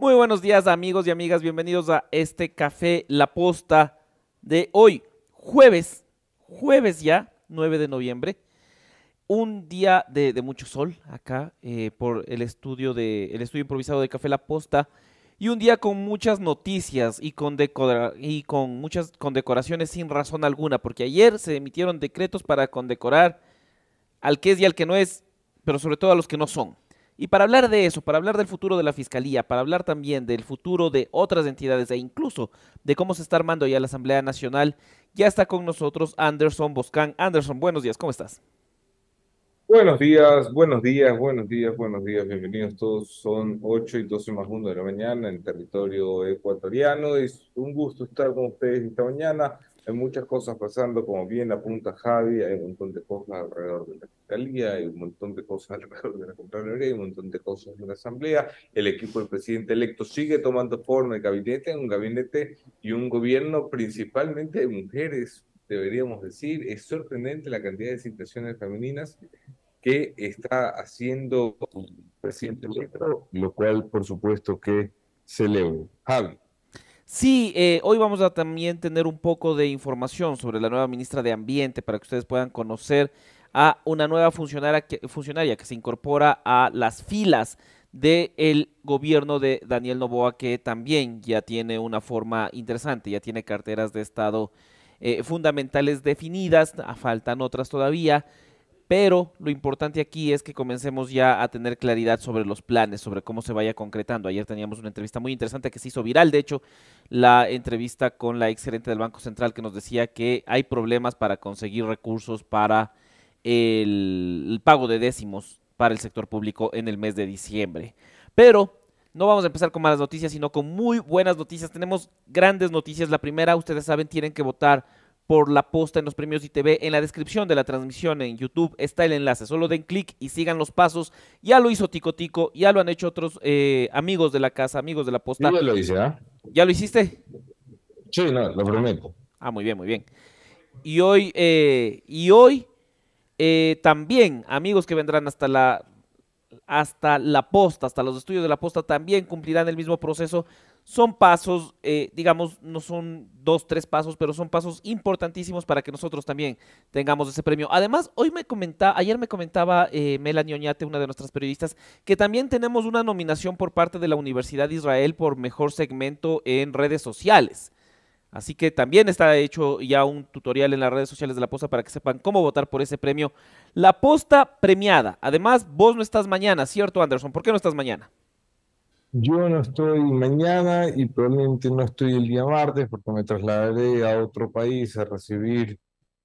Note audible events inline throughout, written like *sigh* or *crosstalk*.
Muy buenos días amigos y amigas, bienvenidos a este café La Posta de hoy, jueves, jueves ya, 9 de noviembre. Un día de, mucho sol acá eh, por el estudio, de, el estudio improvisado de Café La Posta y un día con muchas noticias y con, y con muchas condecoraciones sin razón alguna, porque ayer se emitieron decretos para condecorar al que es y al que no es, pero sobre todo a los que no son. Y para hablar de eso, para hablar del futuro de la Fiscalía, para hablar también del futuro de otras entidades e incluso de cómo se está armando ya la Asamblea Nacional, ya está con nosotros Anderson Boscan. Anderson, buenos días, ¿cómo estás? Buenos días, buenos días, buenos días, buenos días, bienvenidos todos. Son 8 y 12 más 1 de la mañana en territorio ecuatoriano. Es un gusto estar con ustedes esta mañana hay muchas cosas pasando, como bien apunta Javi, hay un montón de cosas alrededor de la Fiscalía, hay un montón de cosas *laughs* alrededor de la Contraloría, hay un montón de cosas en la Asamblea. El equipo del presidente electo sigue tomando forma de gabinete, un gabinete y un gobierno principalmente de mujeres, deberíamos decir. Es sorprendente la cantidad de situaciones femeninas que está haciendo el presidente electo, lo cual por supuesto que celebro. Javi. Sí, eh, hoy vamos a también tener un poco de información sobre la nueva ministra de Ambiente para que ustedes puedan conocer a una nueva funcionaria que, funcionaria que se incorpora a las filas del gobierno de Daniel Novoa, que también ya tiene una forma interesante, ya tiene carteras de Estado eh, fundamentales definidas, faltan otras todavía pero lo importante aquí es que comencemos ya a tener claridad sobre los planes, sobre cómo se vaya concretando. Ayer teníamos una entrevista muy interesante que se hizo viral, de hecho, la entrevista con la ex gerente del Banco Central que nos decía que hay problemas para conseguir recursos para el, pago de décimos para el sector público en el mes de diciembre. Pero no vamos a empezar con malas noticias, sino con muy buenas noticias. Tenemos grandes noticias. La primera, ustedes saben, tienen que votar por la posta en los premios ITV. En la descripción de la transmisión en YouTube está el enlace. Solo den clic y sigan los pasos. Ya lo hizo Tico Tico, ya lo han hecho otros eh, amigos de la casa, amigos de la posta. Yo lo hice, ¿ah? ¿Ya lo hiciste? Sí, no, lo prometo. Ah, muy bien, muy bien. Y hoy, eh, y hoy eh, también, amigos que vendrán hasta la hasta la posta, hasta los estudios de la posta, también cumplirán el mismo proceso. Son pasos, eh, digamos, no son dos, tres pasos, pero son pasos importantísimos para que nosotros también tengamos ese premio. Además, hoy me comentaba, ayer me comentaba eh, Melanie Oñate, una de nuestras periodistas, que también tenemos una nominación por parte de la Universidad de Israel por mejor segmento en redes sociales. Así que también está hecho ya un tutorial en las redes sociales de la posta para que sepan cómo votar por ese premio. La posta premiada. Además, vos no estás mañana, ¿cierto, Anderson? ¿Por qué no estás mañana? Yo no estoy mañana y probablemente no estoy el día martes porque me trasladaré a otro país a recibir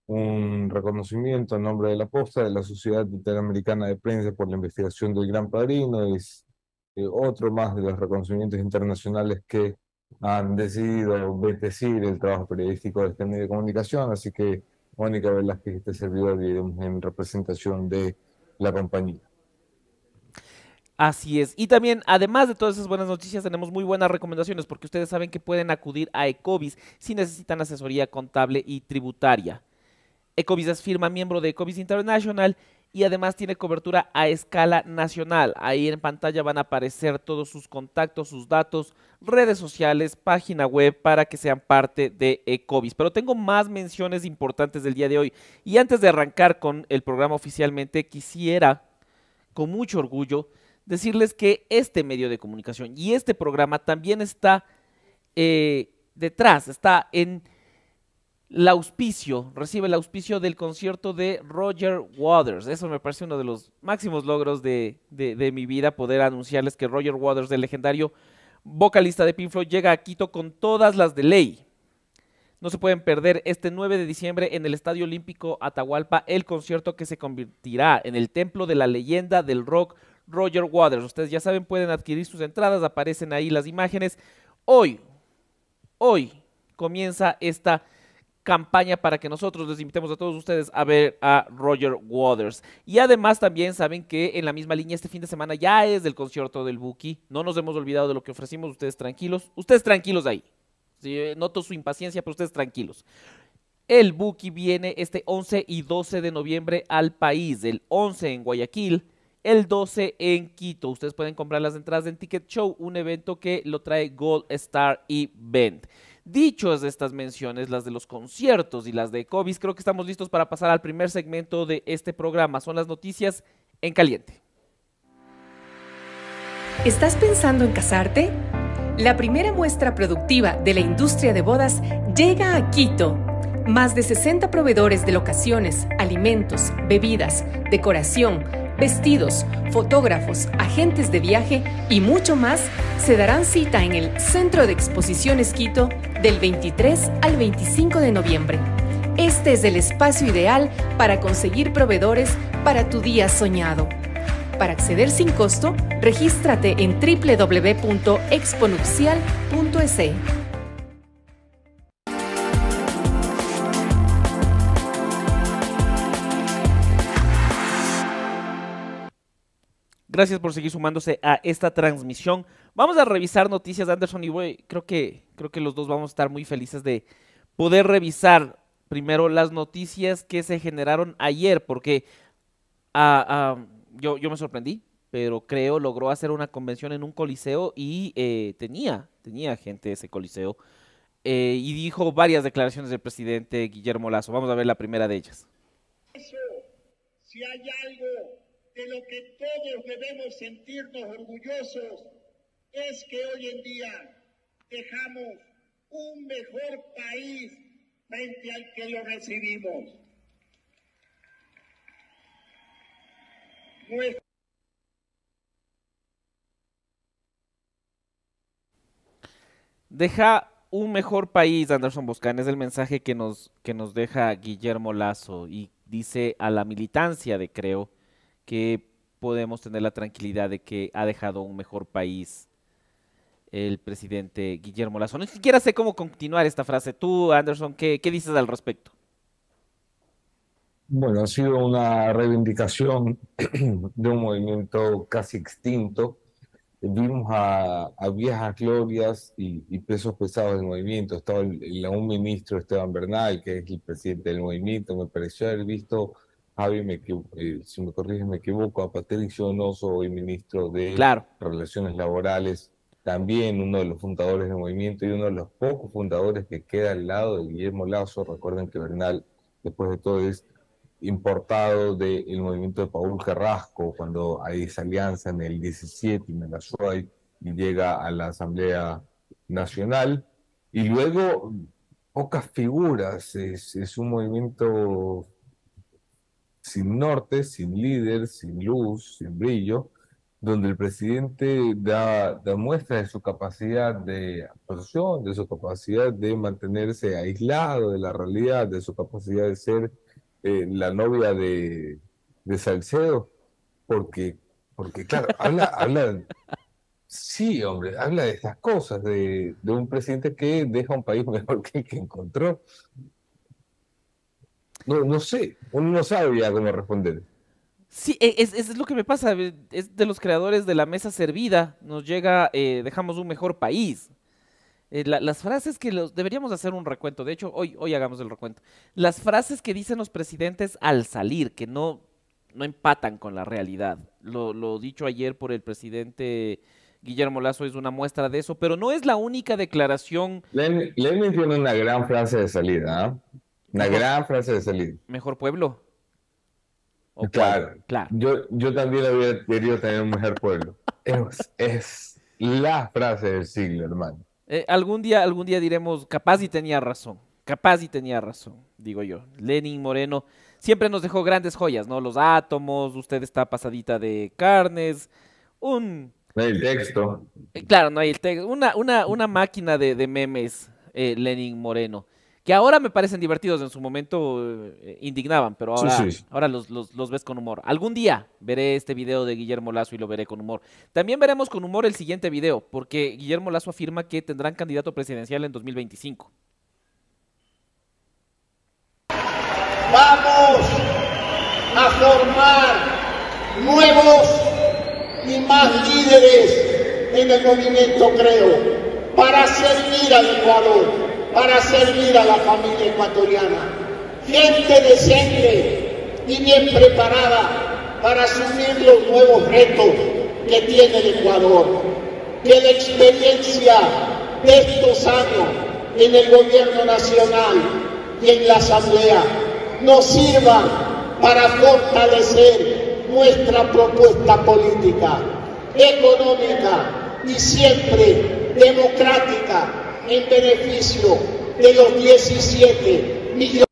un reconocimiento en nombre de la posta de la Sociedad Interamericana de Prensa por la investigación del Gran Padrino. Es eh, otro más de los reconocimientos internacionales que han decidido bendecir el trabajo periodístico de este medio de comunicación, así que Mónica Velázquez, este servidor, en representación de la compañía. Así es. Y también, además de todas esas buenas noticias, tenemos muy buenas recomendaciones porque ustedes saben que pueden acudir a Ecovis si necesitan asesoría contable y tributaria. Ecovis es firma miembro de Ecovis International y además tiene cobertura a escala nacional. Ahí en pantalla van a aparecer todos sus contactos, sus datos, redes sociales, página web para que sean parte de Ecovis. Pero tengo más menciones importantes del día de hoy. Y antes de arrancar con el programa oficialmente, quisiera, con mucho orgullo, decirles que este medio de comunicación y este programa también está eh, detrás, está en el auspicio, recibe el auspicio del concierto de Roger Waters. Eso me parece uno de los máximos logros de, mi vida, poder anunciarles que Roger Waters, el legendario vocalista de Pink Floyd, llega a Quito con todas las de ley. No se pueden perder este 9 de diciembre en el Estadio Olímpico Atahualpa el concierto que se convertirá en el templo de la leyenda del rock Roger Waters. Ustedes ya saben, pueden adquirir sus entradas, aparecen ahí las imágenes. Hoy, hoy comienza esta campaña para que nosotros les invitemos a todos ustedes a ver a Roger Waters. Y además también saben que en la misma línea este fin de semana ya es del concierto del Buki. No nos hemos olvidado de lo que ofrecimos, ustedes tranquilos. Ustedes tranquilos ahí. noto su impaciencia, pero ustedes tranquilos. El Buki viene este 11 y 12 de noviembre al país. El 11 en Guayaquil el 12 en Quito. Ustedes pueden comprar las entradas en Ticket Show, un evento que lo trae Gold Star Event. Dichos estas menciones, las de los conciertos y las de COVID, creo que estamos listos para pasar al primer segmento de este programa. Son las noticias en caliente. ¿Estás pensando en casarte? La primera muestra productiva de la industria de bodas llega a Quito. Más de 60 proveedores de locaciones, alimentos, bebidas, decoración, vestidos, fotógrafos, agentes de viaje y mucho más se darán cita en el Centro de Exposiciones Quito del 23 al 25 de noviembre. Este es el espacio ideal para conseguir proveedores para tu día soñado. Para acceder sin costo, regístrate en www.exponupcial.es. Gracias por seguir sumándose a esta transmisión. Vamos a revisar noticias de Anderson y voy, creo que, creo que los dos vamos a estar muy felices de poder revisar primero las noticias que se generaron ayer, porque ah, ah, yo, yo me sorprendí, pero creo logró hacer una convención en un coliseo y eh, tenía, tenía gente ese coliseo. Eh, y dijo varias declaraciones del presidente Guillermo Lazo. Vamos a ver la primera de ellas. Si hay algo de lo que todos debemos sentirnos orgullosos es que hoy en día dejamos un mejor país frente al que lo recibimos. Deja un mejor país, Anderson Boscan, es el mensaje que nos, que nos deja Guillermo Lazo y dice a la militancia de Creo que podemos tener la tranquilidad de que ha dejado un mejor país el presidente Guillermo Lazo. Ni siquiera sé cómo continuar esta frase. Tú, Anderson, ¿qué, dices al respecto? Bueno, ha sido una reivindicación *clears throat* de un movimiento casi extinto. Vimos a, viejas glorias y, pesos pesados del movimiento. Estaba un ministro, Esteban Bernal, que es el presidente del movimiento. Me pareció haber visto Javi, me eh, si me corriges me equivoco, a Patricio Donoso, hoy ministro de Relaciones Laborales, también uno de los fundadores del movimiento y uno de los pocos fundadores que queda al lado de Guillermo Lazo. Recuerden que Bernal, después de todo, es importado del movimiento de Paul Carrasco, cuando hay esa alianza en el 17 y Megazuay y llega a la Asamblea Nacional. Y luego, pocas figuras, es, es un movimiento sin norte, sin líder, sin luz, sin brillo, donde el presidente da, muestra de su capacidad de absorción, de su capacidad de mantenerse aislado de la realidad, de su capacidad de ser eh, la novia de, de, Salcedo, porque, porque claro, habla, *laughs* habla, sí, hombre, habla de estas cosas, de, de un presidente que deja un país mejor que el que encontró. No, no sé, uno no sabe ya cómo responder. Sí, e, es, es, lo que me pasa, eh, es de los creadores de la mesa servida, nos llega, eh, dejamos un mejor país. Eh, las frases que los, deberíamos hacer un recuento, de hecho, hoy, hoy hagamos el recuento. Las frases que dicen los presidentes al salir, que no, no empatan con la realidad. Lo, lo dicho ayer por el presidente Guillermo Lazo es una muestra de eso, pero no es la única declaración. Lenin, tiene una gran frase de salida, ¿ah? Una gran frase de salir. ¿Mejor pueblo? claro, claro. Yo, yo también había querido tener un mejor pueblo. Es, la frase del siglo, hermano. Eh, algún día, algún día diremos, capaz y tenía razón. Capaz y tenía razón, digo yo. Lenin Moreno siempre nos dejó grandes joyas, ¿no? Los átomos, usted está pasadita de carnes, un... No hay el texto. Eh, claro, no hay el texto. Una, una, una máquina de, de memes, eh, Lenin Moreno que ahora me parecen divertidos, en su momento eh, indignaban, pero ahora, ahora los, los, ves con humor. Algún día veré este video de Guillermo Lazo y lo veré con humor. También veremos con humor el siguiente video, porque Guillermo Lazo afirma que tendrán candidato presidencial en 2025. Vamos a formar nuevos y más líderes en el movimiento Creo para servir al Ecuador para servir a la familia ecuatoriana. Gente decente y bien preparada para asumir los nuevos retos que tiene el Ecuador. Que la experiencia de estos años en el gobierno nacional y en la Asamblea nos sirva para fortalecer nuestra propuesta política, económica y siempre democrática en beneficio de los 17 millones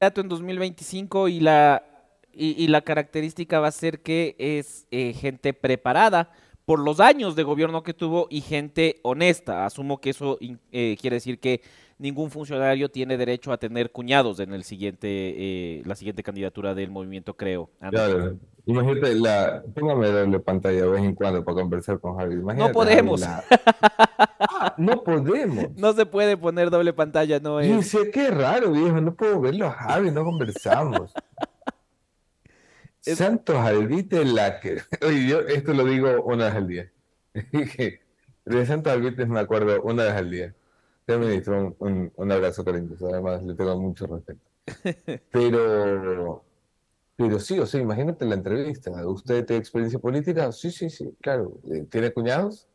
en 2025 y la, y, la característica va a ser que es eh, gente preparada por los años de gobierno que tuvo y gente honesta. Asumo que eso eh, quiere decir que ningún funcionario tiene derecho a tener cuñados en el siguiente, eh, la siguiente candidatura del movimiento, creo. Claro. Imagínate, la, póngame darle pantalla de vez en cuando para conversar con Javi. no podemos. Ah, no podemos. *laughs* No se puede poner doble pantalla, no es. Sé qué raro, viejo, no puedo verlo a Javi, no conversamos. Santos Alvite la que. *laughs* Oye, yo esto lo digo una vez al día. *laughs* de Santos Alvite me acuerdo una vez al día. Te ministro un, un, abrazo cariñoso, además le tengo mucho respeto. *laughs* Pero, pero sí, o sea, imagínate la entrevista. ¿Usted tiene experiencia política? Sí, sí, sí, claro. Eh, ¿Tiene cuñados?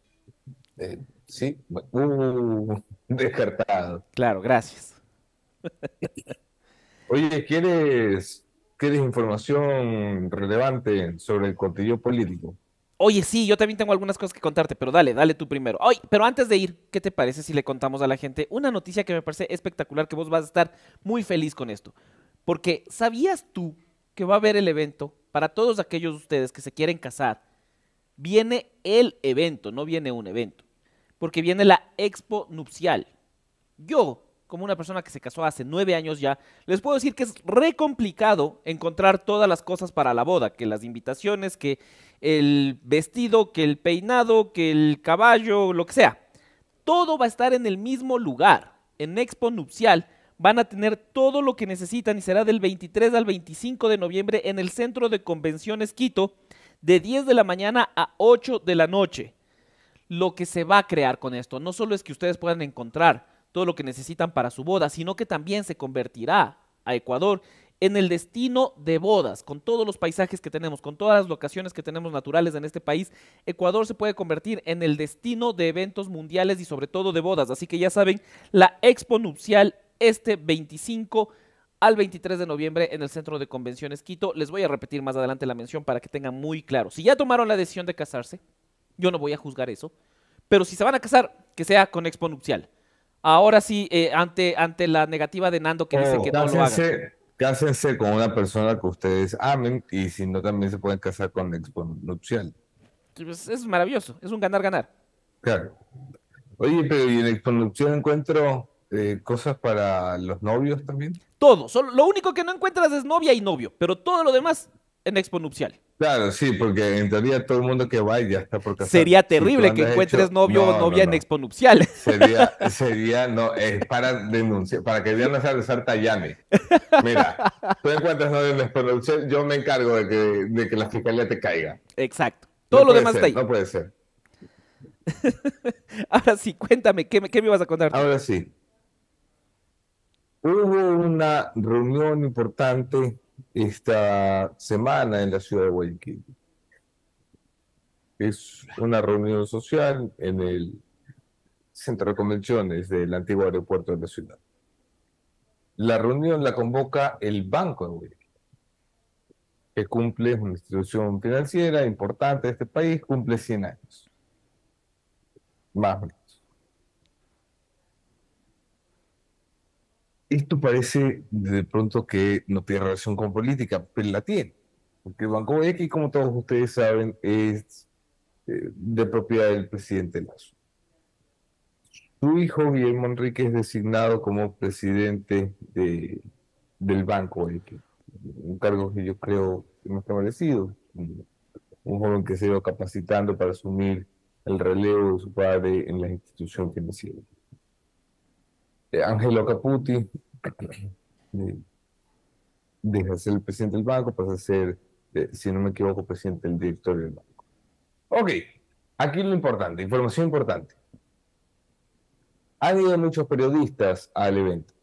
Eh, sí. Uh, *laughs* descartado. Claro, gracias. *laughs* Oye, ¿quieres ¿Quieres información relevante sobre el cotillo político? Oye, sí, yo también tengo algunas cosas que contarte, pero dale, dale tú primero. Oye, pero antes de ir, ¿qué te parece si le contamos a la gente una noticia que me parece espectacular, que vos vas a estar muy feliz con esto? Porque ¿sabías tú que va a haber el evento para todos aquellos de ustedes que se quieren casar? Viene el evento, no viene un evento, porque viene la expo nupcial. Yo como una persona que se casó hace nueve años ya, les puedo decir que es re complicado encontrar todas las cosas para la boda, que las invitaciones, que el vestido, que el peinado, que el caballo, lo que sea. Todo va a estar en el mismo lugar. En Expo Nupcial van a tener todo lo que necesitan y será del 23 al 25 de noviembre en el Centro de Convenciones Quito, de 10 de la mañana a 8 de la noche. Lo que se va a crear con esto no solo es que ustedes puedan encontrar todo lo que necesitan para su boda, sino que también se convertirá a Ecuador en el destino de bodas, con todos los paisajes que tenemos, con todas las locaciones que tenemos naturales en este país, Ecuador se puede convertir en el destino de eventos mundiales y sobre todo de bodas. Así que ya saben, la Expo Nupcial este 25 al 23 de noviembre en el Centro de Convenciones Quito. Les voy a repetir más adelante la mención para que tengan muy claro. Si ya tomaron la decisión de casarse, yo no voy a juzgar eso, pero si se van a casar, que sea con Expo Nupcial. Ahora sí, eh, ante, ante la negativa de Nando que dice que no lo hagan. Cásense con una persona que ustedes amen y si no también se pueden casar con expo nupcial. Pues es maravilloso, es un ganar-ganar. Claro. Oye, pero ¿y en expo nupcial encuentro eh, cosas para los novios también? Todo, solo, lo único que no encuentras es novia y novio, pero todo lo demás en expo nupcial. Claro, sí, porque en teoría todo el mundo que va ya está por casar. Sería terrible que encuentres novio o novia en expo nupcial. *laughs* Sería, sería, no, es para denunciar, para que vean a Sarta llame. Mira, tú encuentras novio en expo nupcial, yo me encargo de que, de que la fiscalía te caiga. Exacto. Todo lo demás está ahí. No puede ser. *laughs* Ahora sí, cuéntame, ¿qué, ¿qué me ibas a contar? Ahora sí. Hubo una reunión importante esta semana en la ciudad de Guayaquil. Es una reunión social en el centro de convenciones del antiguo aeropuerto de la ciudad. La reunión la convoca el Banco de Guayaquil, que cumple, una institución financiera importante de este país, cumple 100 años. Más o menos. Esto parece de pronto que no tiene relación con política, pero la tiene. Porque Banco Guayaquil, como todos ustedes saben, es eh, de propiedad del presidente Lazo. Su hijo, Guillermo Enrique, es designado como presidente de, del Banco Guayaquil. Un cargo que yo creo que no está merecido. Un joven que se ha ido capacitando para asumir el relevo de su padre en la institución financiera. Angelo Caputi *clears throat* deja de ser el presidente del banco, pasa a ser, eh, si no me equivoco, presidente del directorio del banco. Ok, aquí lo importante, información importante. Han ido muchos periodistas al evento.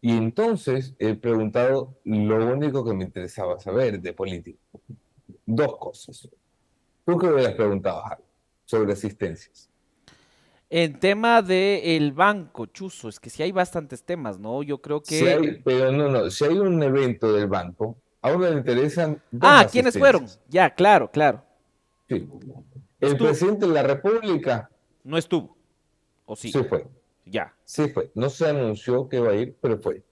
Y entonces he preguntado lo único que me interesaba saber de política. Dos cosas. ¿Tú qué hubieras preguntado, Javi, sobre asistencias? En tema del banco, Chuzo, es que sí hay bastantes temas, ¿no? Yo creo que... Si hay, pero no, no, si hay un evento del banco, a uno le interesan dos ah, ¿quiénes fueron? Ya, claro, claro. Sí. El Estuvo. presidente de la República No estuvo. ¿O sí? sí fue. Ya. Sí fue. No se anunció que iba a ir, pero fue.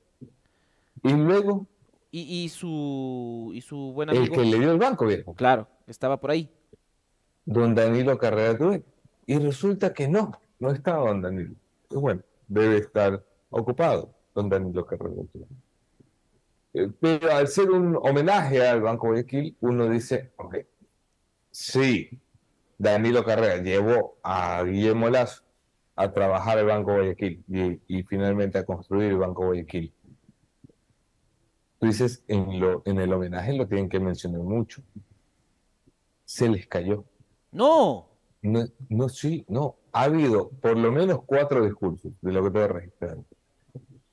Y luego, Y, y su y su buen el amigo, que le dio el banco, viejo, claro, estaba por ahí. don Danilo Carrera Turet. Y resulta que no, no estaba don Danilo. Bueno, debe estar ocupado don Danilo Carrera Turet. Eh, Pero al ser un homenaje al Banco Guayaquil, uno dice, ok, sí, Danilo Carrera llevó a Guillermo Lazo a trabajar el Banco Guayaquil y, y finalmente a construir el Banco Guayaquil. Tú dices, en, lo, en el homenaje lo tienen que mencionar mucho. Se les cayó. No. No, no, sí, no. Ha habido por lo menos cuatro discursos de lo que tengo registrado.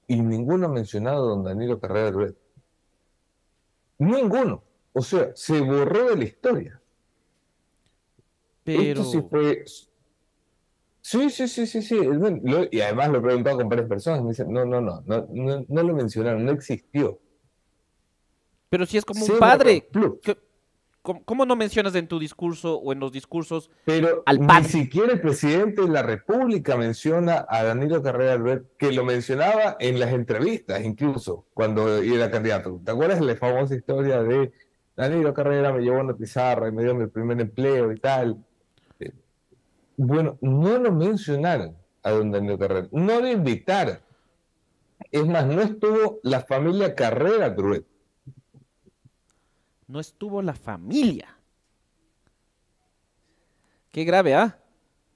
Y ninguno ha mencionado a don Danilo Carrera Duret. Ninguno. O sea, se borró de la historia. Pero Esto sí fue. Sí, sí, sí, sí, sí. Lo- y además lo he preguntado con varias personas. Me dicen, no, no, no, no, no, no lo mencionaron, no existió. pero si es como un padre. Pluf. ¿Qué- ¿Cómo, cómo no mencionas en tu discurso o en los discursos? Pero Al ni padre. siquiera el presidente de la República menciona a Danilo Carrera Albert, que lo mencionaba en las entrevistas, incluso cuando era candidato. ¿Te acuerdas de la famosa historia de Danilo Carrera me llevó una pizarra y me dio mi primer empleo y tal? Eh, Bueno, no lo mencionaron a don Danilo Carrera, no lo invitaron. Es más, no estuvo la familia Carrera Druet. No estuvo la familia. Qué grave, ¿ah?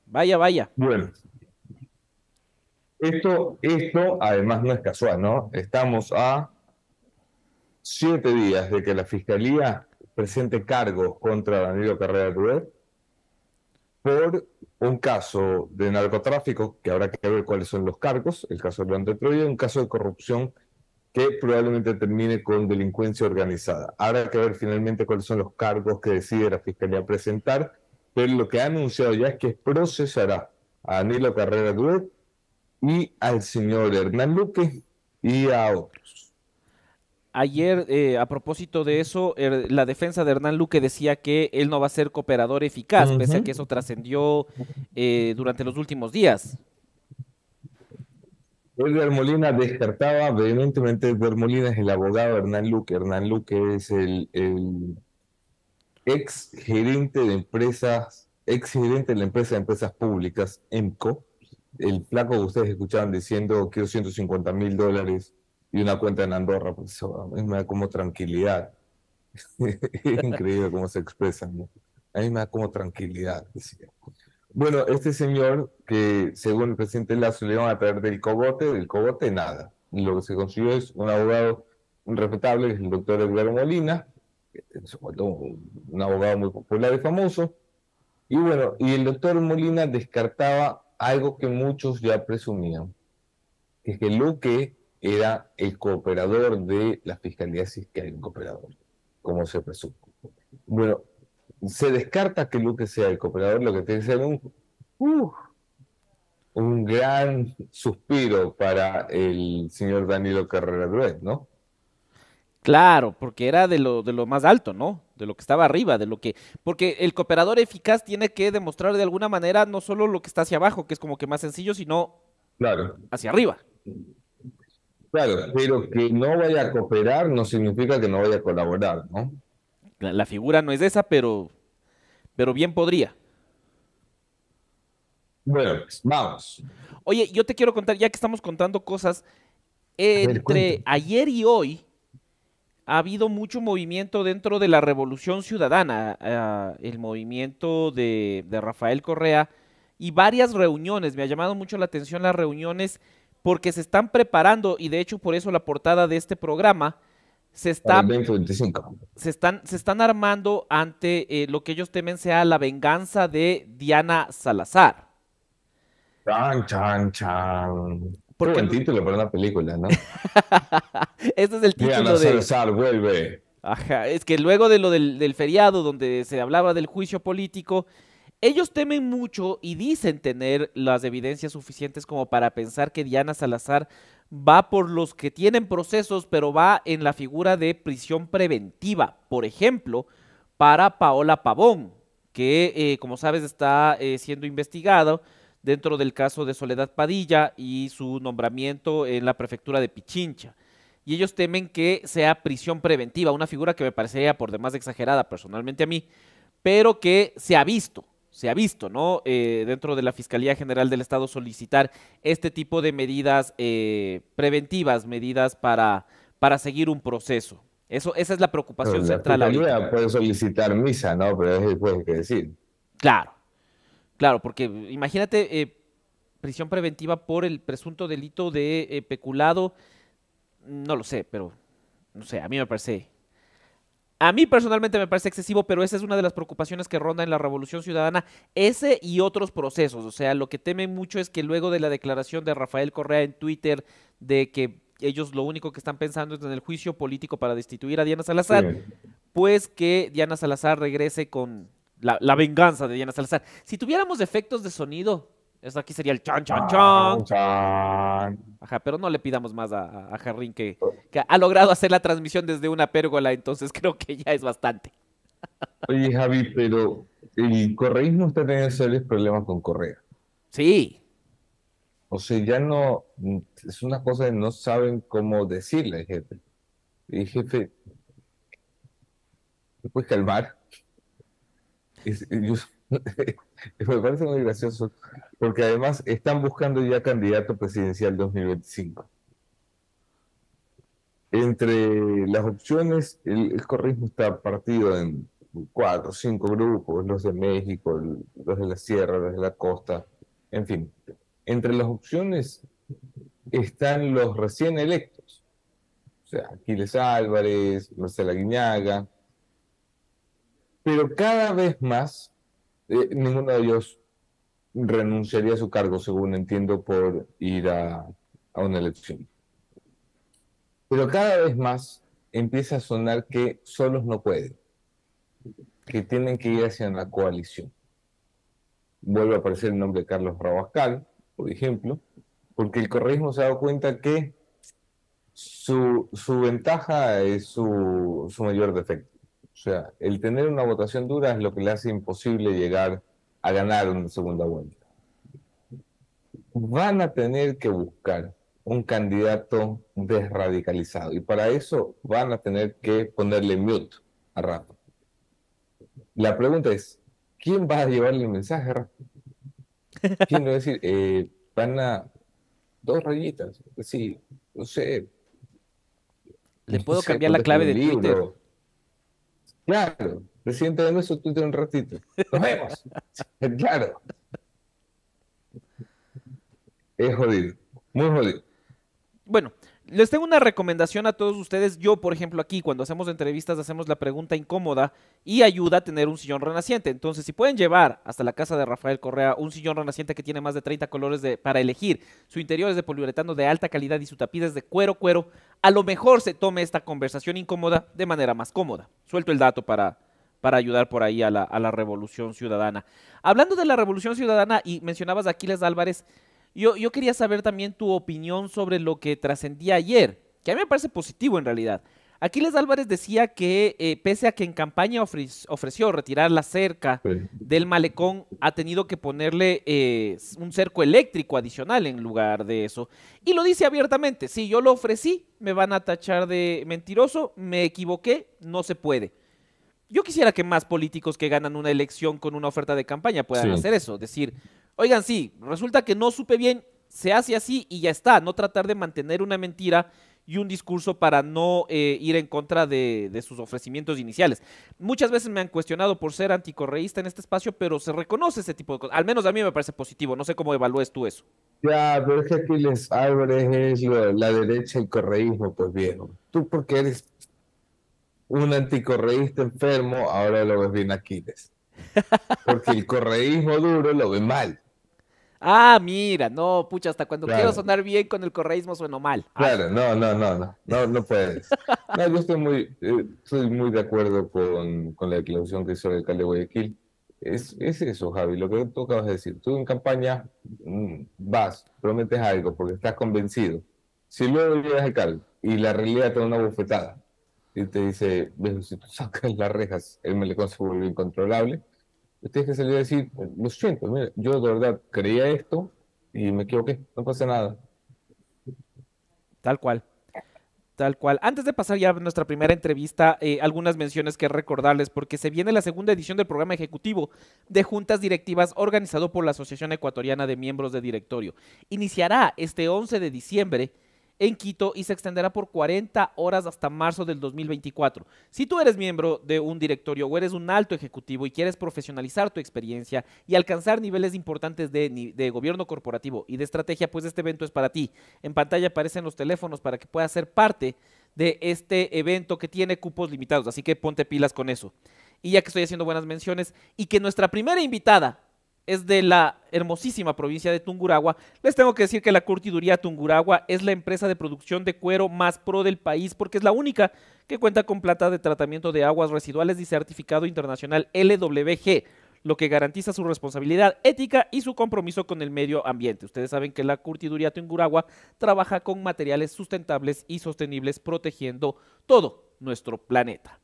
Vaya, vaya. Bueno, esto, esto además no es casual, ¿no? Estamos a siete días de que la Fiscalía presente cargos contra Danilo Carrera Rued por un caso de narcotráfico, que habrá que ver cuáles son los cargos, el caso de León de un caso de corrupción que probablemente termine con delincuencia organizada. Habrá que ver finalmente cuáles son los cargos que decide la Fiscalía presentar, pero lo que ha anunciado ya es que procesará a Danilo Carrera Duet y al señor Hernán Luque y a otros. Ayer, eh, a propósito de eso, er- la defensa de Hernán Luque decía que él no va a ser cooperador eficaz, pese a que eso trascendió eh, durante los últimos días. Edgar Molina descartaba vehementemente, Edgar Molina es el abogado Hernán Luque. Hernán Luque es el, el ex gerente de empresas, ex gerente de la empresa de empresas públicas, EMCO. El flaco que ustedes escuchaban diciendo quiero 150 mil dólares y una cuenta en Andorra, pues a mí me da como tranquilidad. *laughs* Es increíble cómo se expresan, ¿no? A mí me da como tranquilidad, decía. Bueno, este señor que según el presidente Lazo le iban a traer del cogote, del cogote nada. Y lo que se consiguió es un abogado respetable, que es el doctor Edgar Molina, un, abogado muy popular y famoso. Y bueno, y el doctor Molina descartaba algo que muchos ya presumían, que es que Luque era el cooperador de la fiscalía, si es que hay un cooperador, como se presume. Bueno, se descarta que Luque sea el cooperador, lo que tiene que ser un, uh, un gran suspiro para el señor Danilo Carrera Duet, ¿no? Claro, porque era de lo, de lo más alto, ¿no? De lo que estaba arriba, de lo que... Porque el cooperador eficaz tiene que demostrar de alguna manera no solo lo que está hacia abajo, que es como que más sencillo, sino Claro, hacia arriba. claro, pero que no vaya a cooperar no significa que no vaya a colaborar, ¿no? La, la figura no es esa, pero, pero bien podría. Bueno, pues, vamos. Oye, yo te quiero contar, ya que estamos contando cosas, entre ayer y hoy ha habido mucho movimiento dentro de la revolución ciudadana, el movimiento de, de Rafael Correa y varias reuniones. Me ha llamado mucho la atención las reuniones porque se están preparando y de hecho por eso la portada de este programa se Para está el 2025. se están, se están armando ante eh, lo que ellos temen sea la venganza de Diana Salazar. Chan, chan, chan. Qué buen título para una película, ¿no? *laughs* este es el título Diana de... Salazar vuelve. Ajá, es que luego de lo del, del feriado donde se hablaba del juicio político, ellos temen mucho y dicen tener las evidencias suficientes como para pensar que Diana Salazar va por los que tienen procesos, pero va en la figura de prisión preventiva. Por ejemplo, para Paola Pavón, que eh, como sabes está eh, siendo investigado dentro del caso de Soledad Padilla y su nombramiento en la prefectura de Pichincha. Y ellos temen que sea prisión preventiva, una figura que me parecería por demás exagerada personalmente a mí, pero que se ha visto, se ha visto, ¿no? Eh, dentro de la Fiscalía General del Estado solicitar este tipo de medidas eh, preventivas, medidas para, para seguir un proceso. Eso, esa es la preocupación Pero central. La puede solicitar misa, ¿no? Pero es después que decir. Claro, claro, porque imagínate eh, prisión preventiva por el presunto delito de eh, peculado, no lo sé, pero no sé, a mí me parece a mí personalmente me parece excesivo, pero esa es una de las preocupaciones que ronda en la Revolución Ciudadana, ese y otros procesos. O sea, lo que temen mucho es que luego de la declaración de Rafael Correa en Twitter de que ellos lo único que están pensando es en el juicio político para destituir a Diana Salazar, Sí. pues que Diana Salazar regrese con la, la venganza de Diana Salazar. Si tuviéramos efectos de sonido, eso aquí sería el chan, chan, chan. Chan. Ajá, pero no le pidamos más a, a, Jarrín que, que ha logrado hacer la transmisión desde una pérgola, entonces *laughs* creo que ya es bastante. Oye, Javi, pero el correísmo está teniendo serios problemas con Correa. Sí, O sea, ya no, es una cosa que no saben cómo decirle jefe. Y jefe, ¿te puedes calmar? Es- yo- *laughs* me parece muy gracioso, porque además están buscando ya candidato presidencial 2025. Entre las opciones, el, el correísmo está partido en cuatro, cinco grupos, los de México, los de la sierra, los de la costa, en fin. Entre las opciones están los recién electos, o sea, Aquiles Álvarez, Marcela Guiñaga, pero cada vez más eh, ninguno de ellos renunciaría a su cargo, según entiendo, por ir a, una elección. Pero cada vez más empieza a sonar que solos no pueden, que tienen que ir hacia una coalición. Vuelve a aparecer el nombre de Carlos Rabascal, por ejemplo, porque el correísmo se ha dado cuenta que su, su ventaja es su, su mayor defecto. O sea, el tener una votación dura es lo que le hace imposible llegar a ganar una segunda vuelta. Van a tener que buscar un candidato desradicalizado y para eso van a tener que ponerle mute a Rafa. La pregunta es, ¿quién va a llevarle el mensaje a Rafa? ¿Quién va a decir, eh, van a dos rayitas? Sí, no sé. le no puedo sé, cambiar la clave de Twitter. Claro, presidente, dame su Twitter un ratito. Nos vemos. *laughs* Claro. Es jodido, muy jodido. Bueno, les tengo una recomendación a todos ustedes. Yo, por ejemplo, aquí cuando hacemos entrevistas hacemos la pregunta incómoda y ayuda a tener un sillón renaciente. Entonces, si pueden llevar hasta la casa de Rafael Correa un sillón renaciente que tiene más de 30 colores para elegir, su interior es de poliuretano de alta calidad y su tapiz es de cuero, cuero, a lo mejor se tome esta conversación incómoda de manera más cómoda. Suelto el dato para, para ayudar por ahí a la, a la revolución ciudadana. Hablando de la revolución ciudadana y mencionabas a Aquiles Álvarez, yo, yo quería saber también tu opinión sobre lo que trascendía ayer, que a mí me parece positivo en realidad. Aquiles Álvarez decía que eh, pese a que en campaña ofre- ofreció retirar la cerca Sí. del malecón, ha tenido que ponerle eh, un cerco eléctrico adicional en lugar de eso. Y lo dice abiertamente, si yo lo ofrecí, me van a tachar de mentiroso, me equivoqué, no se puede. Yo quisiera que más políticos que ganan una elección con una oferta de campaña puedan Sí. hacer eso, decir, oigan, sí, resulta que no supe bien, se hace así y ya está, no tratar de mantener una mentira y un discurso para no eh, ir en contra de, sus ofrecimientos iniciales. Muchas veces me han cuestionado por ser anticorreísta en este espacio, pero se reconoce ese tipo de cosas. Al menos a mí me parece positivo, no sé cómo evalúes tú eso. Ya, pero es que Aquiles Álvarez es la derecha y correísmo, pues viejo. Tú porque eres un anticorreísta enfermo, ahora lo ves bien Aquiles. Porque el correísmo duro lo ve mal. Ah, mira, no, pucha, hasta cuando quiero sonar bien con el correísmo sueno mal. Claro, no, no, no, no, no, no puedes. No, yo estoy muy, eh, estoy muy de acuerdo con, con la declaración que hizo el alcalde de Guayaquil. Es, es eso, Javi, lo que tú acabas de decir. Tú en campaña mm, vas, prometes algo porque estás convencido. Si luego llegas alcalde y la realidad te da una bofetada y te dice, si tú sacas las rejas, el melecón se vuelve incontrolable, tienes que salir a decir, lo siento, mira, yo de verdad creía esto y me equivoqué, no pasa nada. Tal cual. Tal cual. Antes de pasar ya a nuestra primera entrevista, eh, algunas menciones que recordarles, porque se viene la segunda edición del programa ejecutivo de juntas directivas organizado por la Asociación Ecuatoriana de Miembros de Directorio. Iniciará este 11 de diciembre en Quito y se extenderá por 40 horas hasta marzo del 2024. Si tú eres miembro de un directorio o eres un alto ejecutivo y quieres profesionalizar tu experiencia y alcanzar niveles importantes de, gobierno corporativo y de estrategia, pues este evento es para ti. En pantalla aparecen los teléfonos para que puedas ser parte de este evento que tiene cupos limitados, así que ponte pilas con eso. Y ya que estoy haciendo buenas menciones y que nuestra primera invitada es de la hermosísima provincia de Tunguragua. Les tengo que decir que la Curtiduría Tunguragua es la empresa de producción de cuero más pro del país porque es la única que cuenta con plata de tratamiento de aguas residuales y certificado internacional LWG, lo que garantiza su responsabilidad ética y su compromiso con el medio ambiente. Ustedes saben que la Curtiduría Tunguragua trabaja con materiales sustentables y sostenibles protegiendo todo nuestro planeta.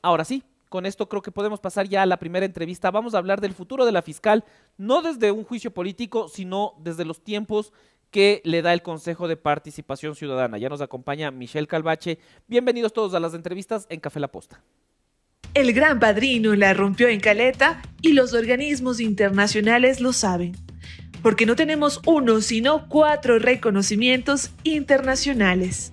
Ahora sí, con esto creo que podemos pasar ya a la primera entrevista. Vamos a hablar del futuro de la fiscal, no desde un juicio político, sino desde los tiempos que le da el Consejo de Participación Ciudadana. Ya nos acompaña Michelle Calvache. Bienvenidos todos a las entrevistas en Café La Posta. El gran padrino la rompió en caleta y los organismos internacionales lo saben, porque no tenemos uno, sino cuatro reconocimientos internacionales.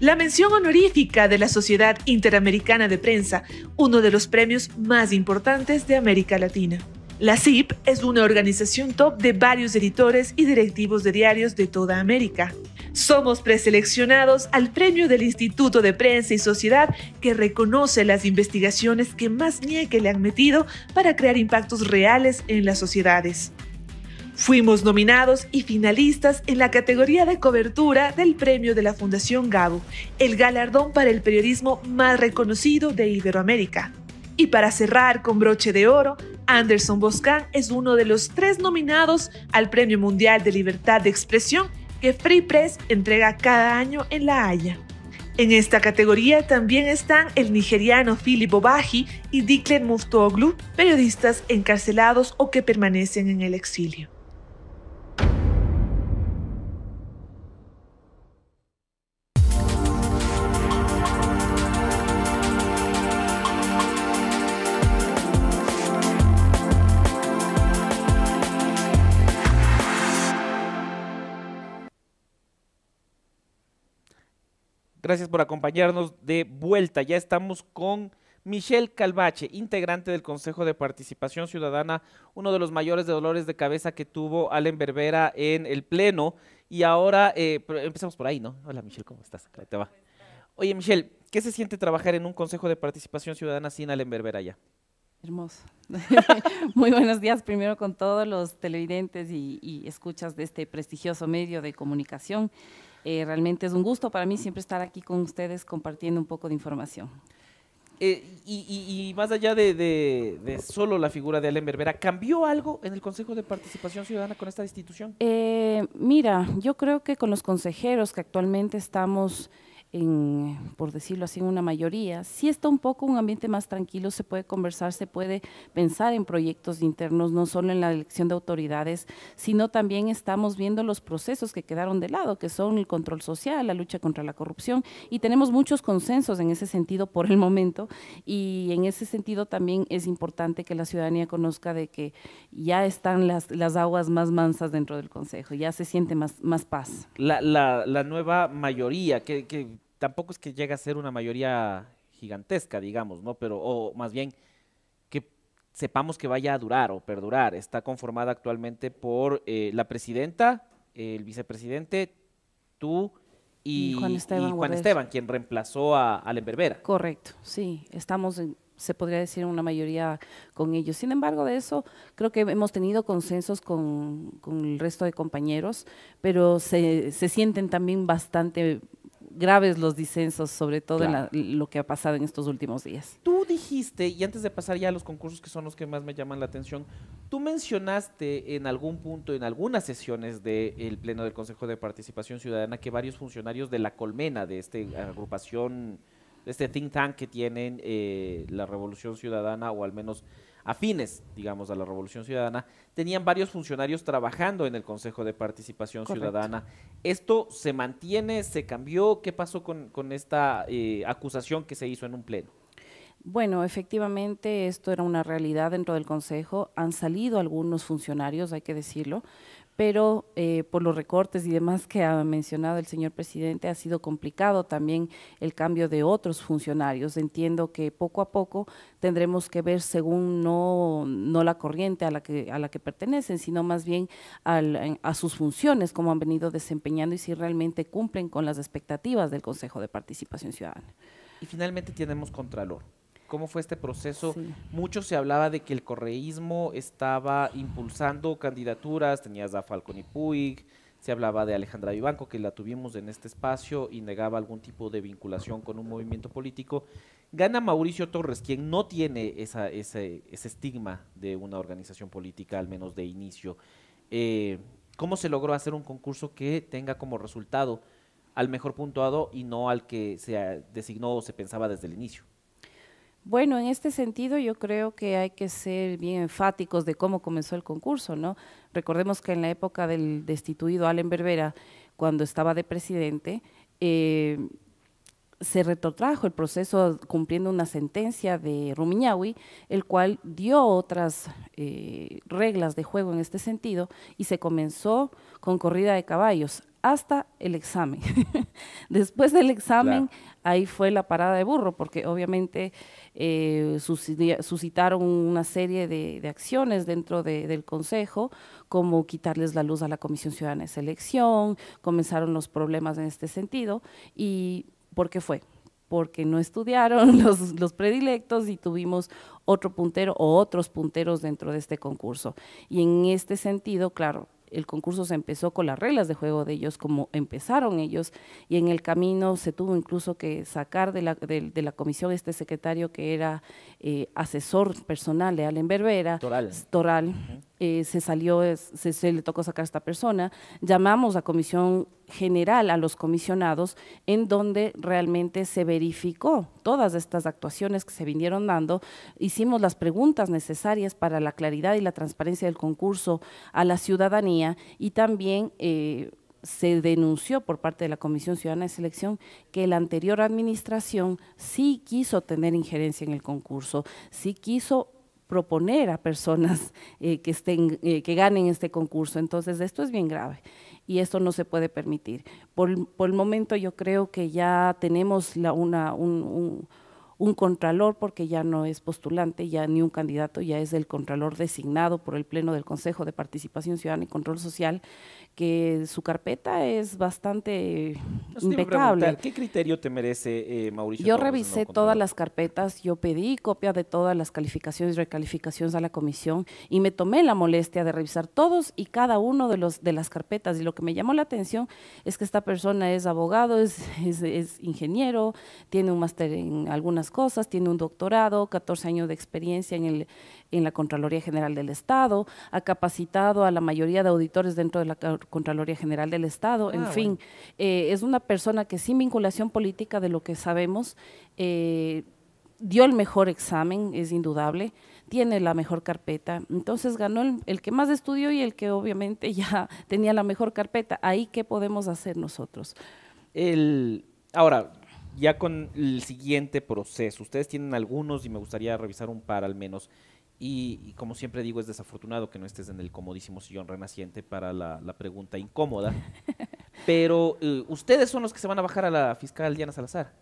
La mención honorífica de la Sociedad Interamericana de Prensa, uno de los premios más importantes de América Latina. La CIP es una organización top de varios editores y directivos de diarios de toda América. Somos preseleccionados al premio del Instituto de Prensa y Sociedad que reconoce las investigaciones que más nieque le han metido para crear impactos reales en las sociedades. Fuimos nominados y finalistas en la categoría de cobertura del premio de la Fundación Gabo, el galardón para el periodismo más reconocido de Iberoamérica. Y para cerrar con broche de oro, Anderson Boscan es uno de los tres nominados al Premio Mundial de Libertad de Expresión que Free Press entrega cada año en La Haya. En esta categoría también están el nigeriano Philip Obaji y Diklen Muftoglu, periodistas encarcelados o que permanecen en el exilio. Gracias por acompañarnos de vuelta. Ya estamos con Michelle Calvache, integrante del Consejo de Participación Ciudadana, uno de los mayores dolores de cabeza que tuvo Allen Berbera en el Pleno. Y ahora eh, empezamos por ahí, ¿no? Hola Michelle, ¿cómo estás? te va. Oye Michelle, ¿qué se siente trabajar en un Consejo de Participación Ciudadana sin Allen Berbera ya? Hermoso. *laughs* Muy buenos días primero con todos los televidentes y escuchas de este prestigioso medio de comunicación. Eh, realmente es un gusto para mí siempre estar aquí con ustedes compartiendo un poco de información. Eh, y, más allá de, solo la figura de Allen Berbera, ¿cambió algo en el Consejo de Participación Ciudadana con esta institución? Eh, mira, yo creo que con los consejeros que actualmente estamos en, por decirlo así, una mayoría, si está un poco un ambiente más tranquilo, se puede conversar, se puede pensar en proyectos internos, no solo en la elección de autoridades, sino también estamos viendo los procesos que quedaron de lado, que son el control social, la lucha contra la corrupción, y tenemos muchos consensos en ese sentido por el momento, y en ese sentido también es importante que la ciudadanía conozca de que ya están las, las aguas más mansas dentro del Consejo, ya se siente más, más paz. La, la, la nueva mayoría, que, que tampoco es que llegue a ser una mayoría gigantesca, digamos, ¿no? Pero, o más bien, que sepamos que vaya a durar o perdurar. Está conformada actualmente por eh, la presidenta, el vicepresidente, tú y, Juan Esteban, quien reemplazó a Allen Berbera. Correcto, sí. Estamos se podría decir una mayoría con ellos. Sin embargo, de eso creo que hemos tenido consensos con, con el resto de compañeros, pero se, se sienten también bastante graves los disensos, sobre todo Claro. en la- lo que ha pasado en estos últimos días. Tú dijiste, y antes de pasar ya a los concursos que son los que más me llaman la atención, tú mencionaste en algún punto, en algunas sesiones del Pleno del Consejo de Participación Ciudadana, que varios funcionarios de la Colmena, de esta agrupación, de este think tank que tienen eh, la Revolución Ciudadana, o al menos afines, digamos, a la Revolución Ciudadana, tenían varios funcionarios trabajando en el Consejo de Participación Correcto. Ciudadana. ¿Esto se mantiene? ¿Se cambió? ¿Qué pasó con, con esta eh, acusación que se hizo en un pleno? Bueno, efectivamente esto era una realidad dentro del Consejo. Han salido algunos funcionarios, hay que decirlo, pero eh, por los recortes y demás que ha mencionado el señor presidente, ha sido complicado también el cambio de otros funcionarios. Entiendo que poco a poco tendremos que ver según no, no la corriente a la que, a la que pertenecen, sino más bien a sus funciones, cómo han venido desempeñando y si realmente cumplen con las expectativas del Consejo de Participación Ciudadana. Y finalmente tenemos Contralor. ¿Cómo fue este proceso? Sí. Mucho se hablaba de que el correísmo estaba impulsando candidaturas, tenías a Falcón y Puig, se hablaba de Alejandra Vivanco, que la tuvimos en este espacio y negaba algún tipo de vinculación con un movimiento político. Gana Mauricio Torres, quien no tiene esa, ese, ese estigma de una organización política, al menos de inicio. Eh, ¿Cómo se logró hacer un concurso que tenga como resultado al mejor puntuado y no al que se designó o se pensaba desde el inicio? Bueno, en este sentido yo creo que hay que ser bien enfáticos de cómo comenzó el concurso, ¿no? Recordemos que en la época del destituido Allen Berbera, cuando estaba de presidente, eh, se retrotrajo el proceso cumpliendo una sentencia de Rumiñahui, el cual dio otras eh, reglas de juego en este sentido y se comenzó con corrida de caballos hasta el examen. *laughs* Después del examen, ahí fue la parada de burro, porque obviamente eh, suscitaron una serie de, de acciones dentro de- del Consejo, como quitarles la luz a la Comisión Ciudadana de Selección, comenzaron los problemas en este sentido, y ¿por qué fue? Porque no estudiaron *laughs* los, los predilectos y tuvimos otro puntero o otros punteros dentro de este concurso. Y en este sentido, claro, el concurso se empezó con las reglas de juego de ellos, como empezaron ellos, y en el camino se tuvo incluso que sacar de la, de, de la comisión este secretario que era eh, asesor personal de Allen Berbera, Toral. Toral, eh, se salió, se le tocó sacar a esta persona, llamamos a comisión general a los comisionados, en donde realmente se verificó todas estas actuaciones que se vinieron dando, hicimos las preguntas necesarias para la claridad y la transparencia del concurso a la ciudadanía y también eh, se denunció por parte de la Comisión Ciudadana de Selección que la anterior administración sí quiso tener injerencia en el concurso, sí quiso proponer a personas *laughs* eh, que estén eh, que ganen este concurso. Entonces, esto es bien grave y esto no se puede permitir. Por, por el momento yo creo que ya tenemos la, una, un, un contralor porque ya no es postulante, ya ni un candidato, ya es el contralor designado por el Pleno del Consejo de Participación Ciudadana y Control Social, que su carpeta es bastante a impecable. ¿Qué criterio te merece eh, Mauricio? Yo Torres, revisé todas las carpetas, yo pedí copia de todas las calificaciones y recalificaciones a la comisión y me tomé la molestia de revisar todos y cada uno de los de las carpetas y lo que me llamó la atención es que esta persona es abogado, es, es, es ingeniero, tiene un máster en algunas cosas, tiene un doctorado, 14 años de experiencia en el en la Contraloría General del Estado, ha capacitado a la mayoría de auditores dentro de la Contraloría General del Estado, en Ah, fin, eh, es una persona que sin vinculación política de lo que sabemos, eh, dio el mejor examen, es indudable, tiene la mejor carpeta, entonces ganó el, el que más estudió y el que obviamente *laughs* ya tenía la mejor carpeta. Ahí, ¿qué podemos hacer nosotros? El, ahora, ya con el siguiente proceso, ustedes tienen algunos y me gustaría revisar un par al menos. Y, y como siempre digo, es desafortunado que no estés en el comodísimo sillón renaciente para la, la pregunta incómoda. *laughs* Pero eh, ustedes son los que se van a bajar a la fiscal Diana Salazar.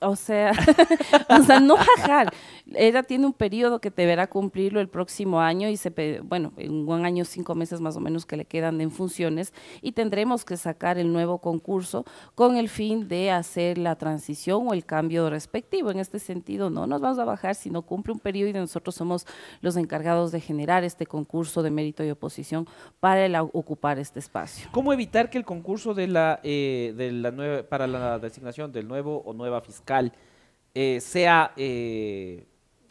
O sea, *laughs* o sea, no bajar. Ella tiene un periodo que deberá cumplirlo el próximo año y se, bueno, en un año, cinco meses más o menos que le quedan en funciones y tendremos que sacar el nuevo concurso con el fin de hacer la transición o el cambio respectivo. En este sentido, no nos vamos a bajar si no cumple un periodo y nosotros somos los encargados de generar este concurso de mérito y oposición para ocupar este espacio. ¿Cómo evitar que el concurso de la, eh, de la nueva, para la designación del nuevo o nueva fiscal eh, sea eh,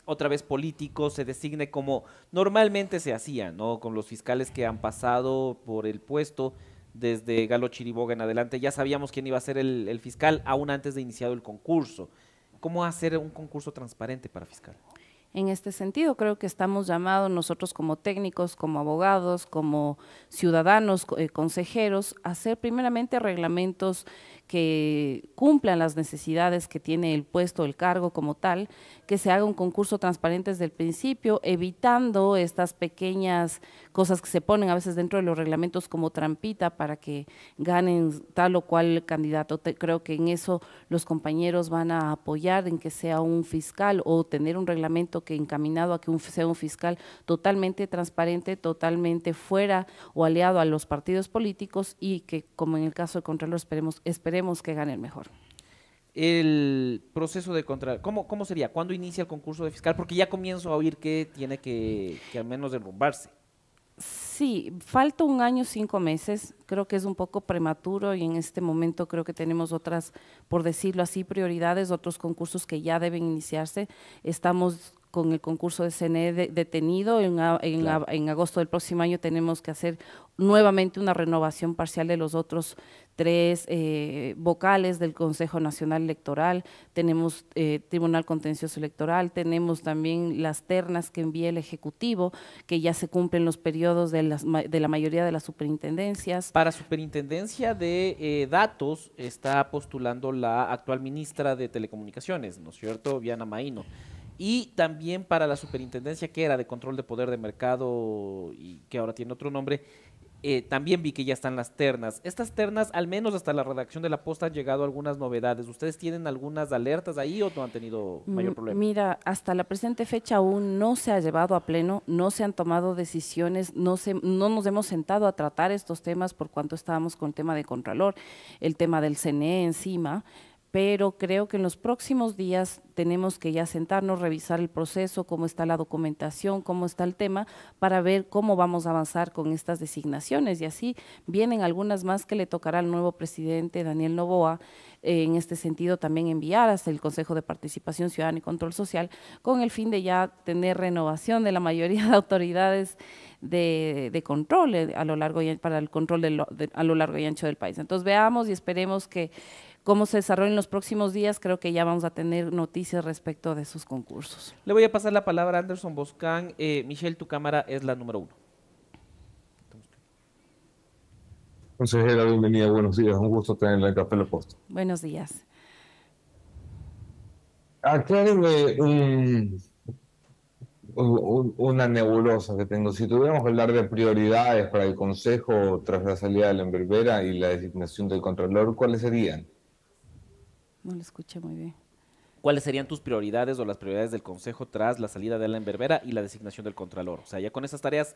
otra vez político, se designe como normalmente se hacía, ¿no? Con los fiscales que han pasado por el puesto desde Galo Chiriboga en adelante, ya sabíamos quién iba a ser el, el fiscal aún antes de iniciado el concurso. ¿Cómo hacer un concurso transparente para fiscal? en este sentido. Creo que estamos llamados nosotros como técnicos, como abogados, como ciudadanos, eh, consejeros, a hacer primeramente reglamentos que cumplan las necesidades que tiene el puesto, el cargo como tal, que se haga un concurso transparente desde el principio, evitando estas pequeñas cosas que se ponen a veces dentro de los reglamentos como trampita para que ganen tal o cual candidato. creo que en eso los compañeros van a apoyar en que sea un fiscal o tener un reglamento que encaminado a que sea un fiscal totalmente transparente, totalmente fuera o aliado a los partidos políticos y que como en el caso del Contralor esperemos, esperemos que gane el mejor. El proceso de contra, ¿cómo, ¿cómo sería? ¿Cuándo inicia el concurso de fiscal? Porque ya comienzo a oír que tiene que, que al menos derrumbarse. Sí, falta un año, cinco meses. Creo que es un poco prematuro y en este momento creo que tenemos otras, por decirlo así, prioridades, otros concursos que ya deben iniciarse. Estamos con el concurso de CNE detenido. En, en, agosto del próximo año tenemos que hacer nuevamente una renovación parcial de los otros tres eh, vocales del Consejo Nacional Electoral. Tenemos eh, Tribunal Contencioso Electoral, tenemos también las ternas que envía el Ejecutivo, que ya se cumplen los periodos de, la mayoría de las superintendencias. Para superintendencia de eh, datos está postulando la actual ministra de Telecomunicaciones, ¿no es cierto? Viana Maíno y también para la superintendencia que era de control de poder de mercado y que ahora tiene otro nombre, eh, también vi que ya están las ternas. Estas ternas, al menos hasta la redacción de la posta, han llegado algunas novedades. ¿Ustedes tienen algunas alertas ahí o no han tenido mayor problema? Mira, hasta la presente fecha aún no se ha llevado a pleno, no se han tomado decisiones, no, se, no nos hemos sentado a tratar estos temas por cuanto estábamos con el tema de Contralor, el tema del CNE encima pero creo que en los próximos días tenemos que ya sentarnos, revisar el proceso, cómo está la documentación, cómo está el tema, para ver cómo vamos a avanzar con estas designaciones. Y así vienen algunas más que le tocará al nuevo presidente Daniel Novoa, eh, en este sentido también enviar hasta el Consejo de Participación Ciudadana y Control Social, con el fin de ya tener renovación de la mayoría de autoridades de, control eh, a lo largo y para el control a lo largo y ancho del país. Entonces veamos y esperemos que cómo se desarrolla en los próximos días, creo que ya vamos a tener noticias respecto de esos concursos. Le voy a pasar la palabra a Anderson Boscan. Eh, Michelle, tu cámara es la número uno. Consejera, bienvenida, buenos días, un gusto tenerla en Café La Posta. Buenos días. Aclárenme una nebulosa que tengo. Si tuviéramos que hablar de prioridades para el Consejo tras la salida de la enverbera y la designación del Contralor, ¿cuáles serían? No lo escuché muy bien. ¿Cuáles serían tus prioridades o las prioridades del Consejo tras la salida de la Enverbera y la designación del Contralor? O sea, ya con esas tareas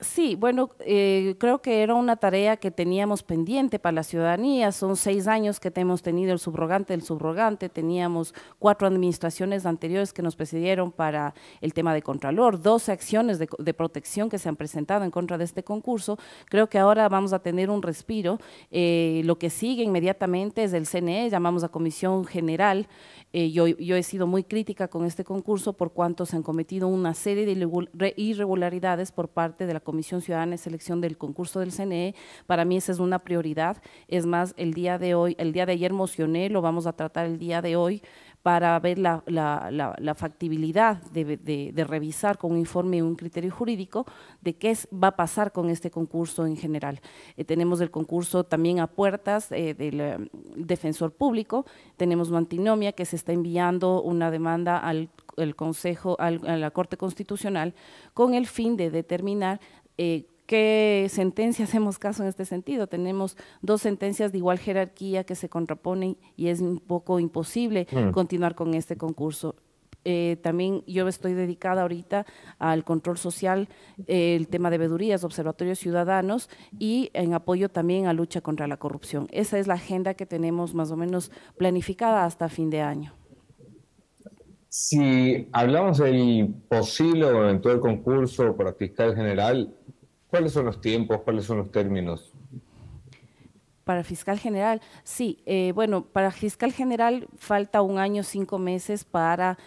Sí, bueno, eh, creo que era una tarea que teníamos pendiente para la ciudadanía. Son seis años que hemos tenido el subrogante del subrogante. Teníamos cuatro administraciones anteriores que nos precedieron para el tema de Contralor, doce acciones de, protección que se han presentado en contra de este concurso. Creo que ahora vamos a tener un respiro. Eh, lo que sigue inmediatamente es el CNE, llamamos a Comisión General. Eh, yo, yo he sido muy crítica con este concurso por cuanto se han cometido una serie de irregularidades por parte de la Comisión Ciudadana de Selección del concurso del CNE, para mí esa es una prioridad. Es más, el día de hoy, el día de ayer mocioné, lo vamos a tratar el día de hoy para ver la, factibilidad de, revisar con un informe y un criterio jurídico de qué va a pasar con este concurso en general. Eh, tenemos el concurso también a puertas eh, del eh, defensor público, tenemos una antinomia que se está enviando una demanda al Consejo, a la Corte Constitucional, con el fin de determinar ¿Qué sentencia *laughs* hacemos caso en este sentido? Tenemos dos sentencias de igual jerarquía que se contraponen y es un poco imposible mm. continuar con este concurso. Eh, también yo estoy dedicada ahorita al control social, el tema de vedurías, observatorios ciudadanos y en apoyo también a lucha contra la corrupción. Esa es la agenda que tenemos más o menos planificada hasta fin de año. Si hablamos del posible o eventual concurso para fiscal general, ¿cuáles son los tiempos, cuáles son los términos? Para fiscal general, sí. Eh, bueno, para fiscal general falta un año, cinco meses para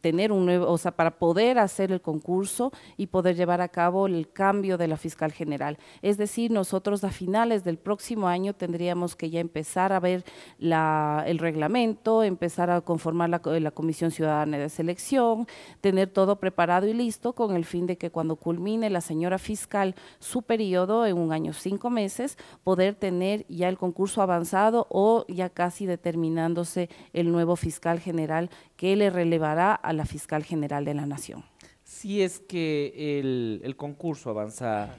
tener un nuevo, o sea, para poder hacer el concurso y poder llevar a cabo el cambio de la fiscal general. Es decir, nosotros a finales del próximo año tendríamos que ya empezar a ver la, el reglamento, empezar a conformar la, la Comisión Ciudadana de Selección, tener todo preparado y listo con el fin de que cuando culmine la señora fiscal su periodo en un año, cinco meses, poder tener ya el concurso avanzado o ya casi determinándose el nuevo fiscal general que le relevará a la fiscal general de la Nación. Si es que el, concurso avanza,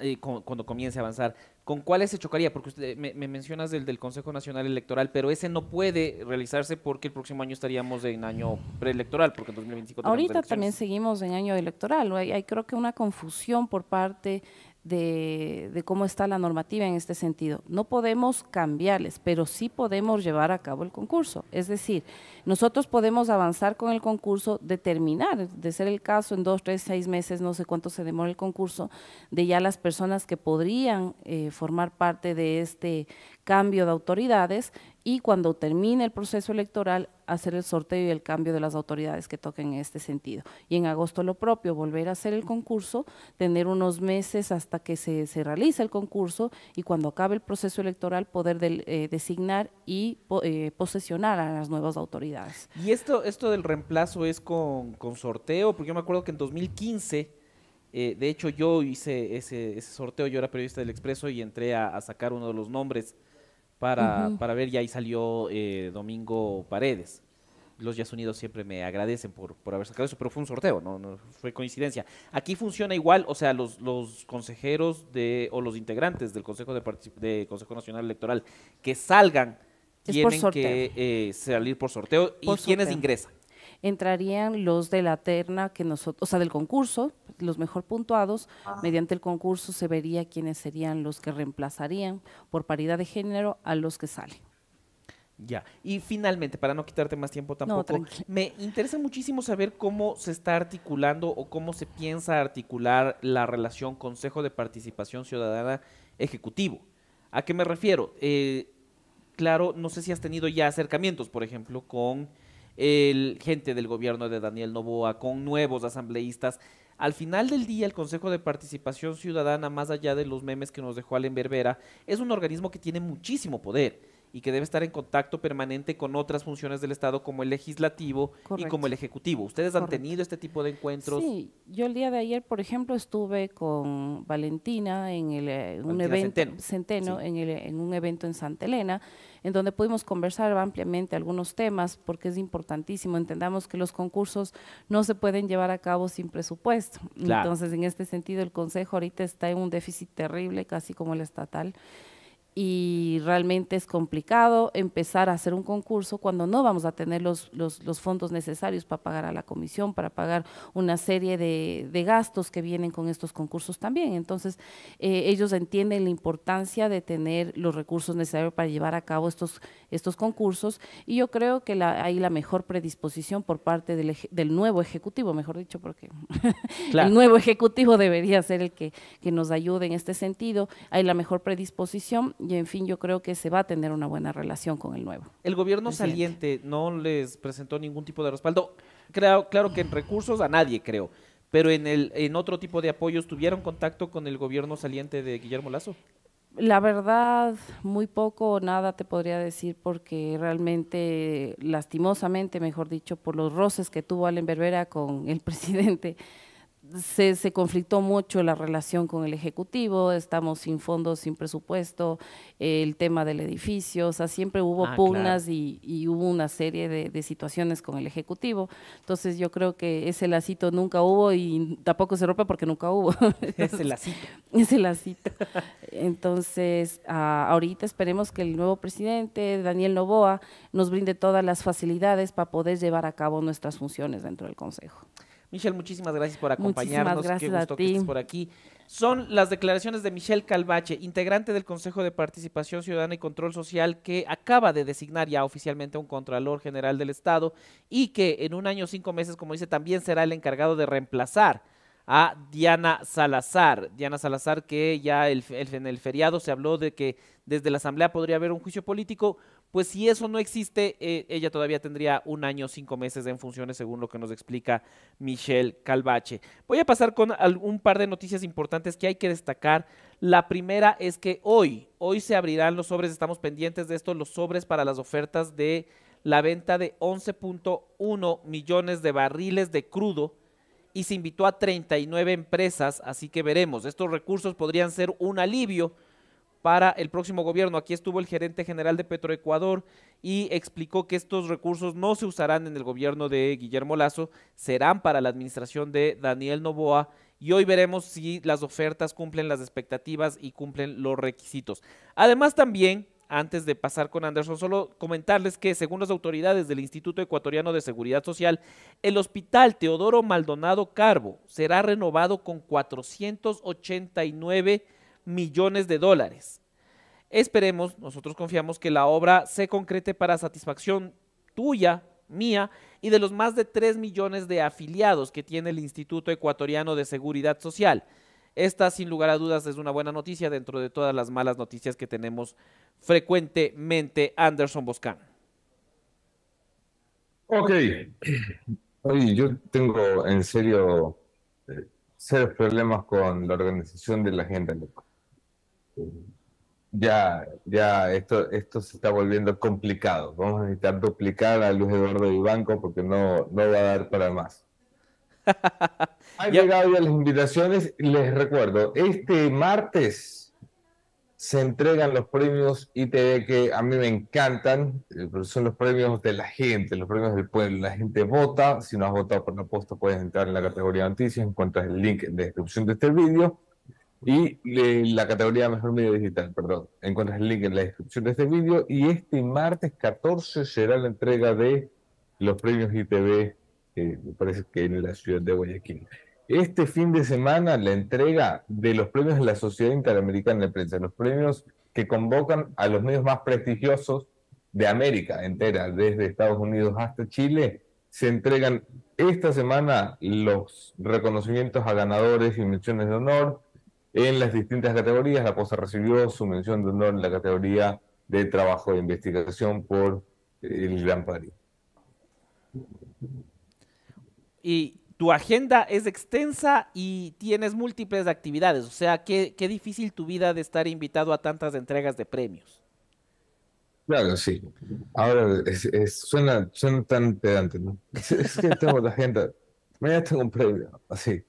eh, cuando comience a avanzar, ¿con cuáles se chocaría? Porque usted me, mencionas del, del Consejo Nacional Electoral, pero ese no puede realizarse porque el próximo año estaríamos en año preelectoral, porque en 2025 Ahorita también seguimos en año electoral. hay creo que una confusión por parte de, cómo está la normativa en este sentido. No podemos cambiarles, pero sí podemos llevar a cabo el concurso. Es decir, nosotros podemos avanzar con el concurso, determinar, de ser el caso, en dos, tres, seis meses, no sé cuánto se demora el concurso, de ya las personas que podrían eh, formar parte de este cambio de autoridades y cuando termine el proceso electoral hacer el sorteo y el cambio de las autoridades que toquen en este sentido. Y en agosto lo propio, volver a hacer el concurso, tener unos meses hasta que se, se realice el concurso y cuando acabe el proceso electoral poder eh, designar y eh, posesionar a las nuevas autoridades. ¿Y esto, esto del reemplazo es con, sorteo? Porque yo me acuerdo que en 2015... Eh, de hecho, yo hice ese, sorteo, yo era periodista del Expreso y entré a sacar uno de los nombres para, para ver y ahí salió eh, Domingo Paredes. Los Jazz Unidos siempre me agradecen por, por haber sacado eso, pero fue un sorteo, no, no fue coincidencia. Aquí funciona igual, o sea, los, los consejeros de, o los integrantes del Consejo de, de Consejo Nacional Electoral que salgan tienen que eh, salir por sorteo y quienes ingresan entrarían los de la terna que nosotros, o sea, del concurso, los mejor puntuados. Ah. Mediante el concurso se vería quiénes serían los que reemplazarían por paridad de género a los que salen. Ya, y finalmente, para no quitarte más tiempo tampoco, me interesa muchísimo saber cómo se está articulando o cómo se piensa articular la relación Consejo de Participación Ciudadana Ejecutivo. ¿A qué me refiero? Eh, claro, no sé si has tenido ya acercamientos, por ejemplo, con el gente del gobierno de Daniel Novoa, con nuevos asambleístas. Al final del día, el Consejo de Participación Ciudadana, más allá de los memes que nos dejó Allen Berbera, es un organismo que tiene muchísimo poder y que debe estar en contacto permanente con otras funciones del Estado como el legislativo y como el ejecutivo. ¿Ustedes han tenido este tipo de encuentros? Sí, yo el día de ayer, por ejemplo, estuve con Valentina en el, eh, un evento Centeno, en, el, en un evento en Santa Elena en donde pudimos conversar ampliamente algunos temas, porque es importantísimo. Entendamos que los concursos no se pueden llevar a cabo sin presupuesto. Entonces, en este sentido, el Consejo ahorita está en un déficit terrible, casi como el estatal y realmente es complicado empezar a hacer un concurso cuando no vamos a tener los, los, fondos necesarios para pagar a la comisión, para pagar una serie de, de gastos que vienen con estos concursos también. Entonces, eh, ellos entienden la importancia de tener los recursos necesarios para llevar a cabo estos, estos concursos y yo creo que la, hay la mejor predisposición por parte del, del nuevo ejecutivo, mejor dicho, porque *laughs* el nuevo ejecutivo debería ser el que, que nos ayude en este sentido. Hay la mejor predisposición y en fin, yo creo que se va a tener una buena relación con el nuevo. El gobierno saliente no les presentó ningún tipo de respaldo. Claro, claro que en recursos a nadie, creo. Pero en, el, en otro tipo de apoyos, ¿tuvieron contacto con el gobierno saliente de Guillermo Lazo? La verdad, muy poco o nada te podría decir porque realmente, lastimosamente, mejor dicho, por los roces que tuvo Allen Berbera con el *laughs* presidente, se, se, conflictó mucho la relación con el Ejecutivo, estamos sin fondos, sin presupuesto, el tema del edificio, o sea, siempre hubo ah, pugnas y, y, hubo una serie de, de, situaciones con el Ejecutivo. Entonces yo creo que ese lacito nunca hubo y tampoco se rompe porque nunca hubo. *laughs* ese lacito. Ese lacito. Entonces, uh, ahorita esperemos que el nuevo presidente, Daniel Novoa, nos brinde todas las facilidades para poder llevar a cabo nuestras funciones dentro del Consejo. Michelle, muchísimas gracias por acompañarnos. Muchísimas gracias Qué gusto que estés por aquí. Son las declaraciones de Michelle Calvache, integrante del Consejo de Participación Ciudadana y Control Social, que acaba de designar ya oficialmente un Contralor General del Estado y que en un año cinco meses, como dice, también será el encargado de reemplazar a Diana Salazar. Diana Salazar, que ya el, en el feriado se habló de que desde la Asamblea podría haber un juicio político, pues si eso no existe, eh, ella todavía tendría un año, cinco meses en funciones, según lo que nos explica Michelle Calvache. Voy a pasar con un par de noticias importantes que hay que destacar. La primera es que hoy, hoy se abrirán los sobres, estamos pendientes de esto, los sobres para las ofertas de la venta de 11.1 millones de barriles de crudo y se invitó a 39 empresas, así que veremos. Estos recursos podrían ser un alivio para el próximo gobierno. Aquí estuvo el gerente general de Petroecuador y explicó que estos recursos no se usarán en el gobierno de Guillermo Lazo, serán para la administración de Daniel Novoa y hoy veremos si las ofertas cumplen las expectativas y cumplen los requisitos. Además también antes de pasar con Anderson, solo comentarles que según las autoridades del Instituto Ecuatoriano de Seguridad Social, el Hospital Teodoro Maldonado Carbo será renovado con 489 millones de dólares. Esperemos, nosotros confiamos que la obra se concrete para satisfacción tuya, mía y de los más de 3 millones de afiliados que tiene el Instituto Ecuatoriano de Seguridad Social. Esta, sin lugar a dudas, es una buena noticia dentro de todas las malas noticias que tenemos frecuentemente. Anderson Boscan. Ok. Oye, yo tengo en serio eh, serios problemas con la organización de la agenda. Ya, ya, esto, esto se está volviendo complicado. Vamos a necesitar duplicar a Luis Eduardo Vivanco porque no, no va a dar para más. *laughs* Han llegado ya las invitaciones. Les recuerdo, este martes se entregan los premios ITV que a mí me encantan, eh, son los premios de la gente, los premios del pueblo. La gente vota, si no has votado por la posta puedes entrar en la categoría noticias, encuentras el link en la descripción de este vídeo. Y la categoría Mejor Medio Digital, perdón, encuentras el link en la descripción de este vídeo. Y este martes 14 será la entrega de los premios ITV me parece que en la ciudad de Guayaquil. Este fin de semana la entrega de los premios de la Sociedad Interamericana de Prensa, los premios que convocan a los medios más prestigiosos de América entera, desde Estados Unidos hasta Chile, se entregan esta semana los reconocimientos a ganadores y menciones de honor en las distintas categorías. La Posa recibió su mención de honor en la categoría de trabajo de investigación por el Gran París y tu agenda es extensa y tienes múltiples actividades. O sea, qué, qué difícil tu vida de estar invitado a tantas entregas de premios. Claro, sí. Ahora es, suena, suena tan pedante, ¿no? *laughs* Es, que tengo la agenda. Mañana tengo un premio, así.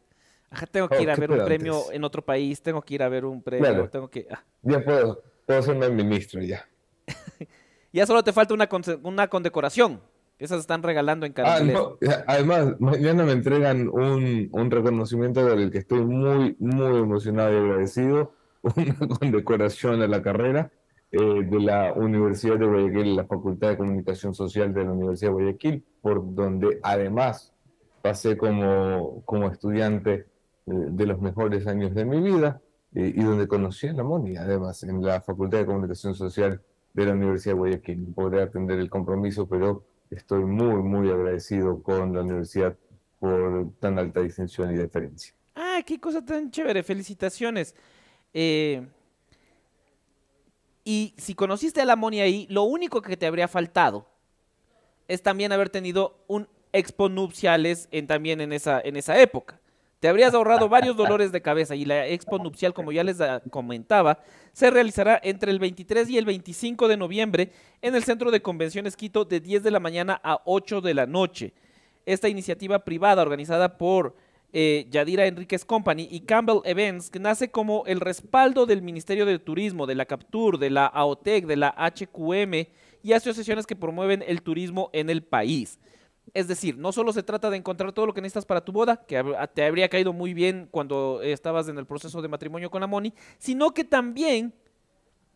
Ajá, tengo que oh, ir a ver un premio en otro país, tengo que ir a ver un premio, tengo que... Ah. Ya puedo, puedo serme ministro ya. *laughs* ya solo te falta una, una condecoración. Esas están regalando en cada Ah, Además, mañana me entregan un, un reconocimiento del que estoy muy, muy emocionado y agradecido. *laughs* Una condecoración a la carrera eh, de la Universidad de Guayaquil, la Facultad de Comunicación Social de la Universidad de Guayaquil, por donde además pasé como, como estudiante de los mejores años de mi vida eh, y donde conocí a la Moni, además, en la Facultad de Comunicación Social de la Universidad de Guayaquil. Podré atender el compromiso, pero estoy muy, muy agradecido con la universidad por tan alta distinción y deferencia. Ah, qué cosa tan chévere, felicitaciones. Eh, y si conociste a la Moni ahí, lo único que te habría faltado es también haber tenido un expo nupciales en, también en esa, en esa época. Te habrías ahorrado varios dolores de cabeza y la expo nupcial, como ya les comentaba, se realizará entre el 23 y el 25 de noviembre en el Centro de Convenciones Quito de 10 de la mañana a 8 de la noche. Esta iniciativa privada organizada por eh, Yadira Enríquez Company y Campbell Events, que nace como el respaldo del Ministerio de Turismo, de la Captur, de la AOTEC, de la HQM y asociaciones que promueven el turismo en el país. Es decir, no solo se trata de encontrar todo lo que necesitas para tu boda, que te habría caído muy bien cuando estabas en el proceso de matrimonio con la Moni, sino que también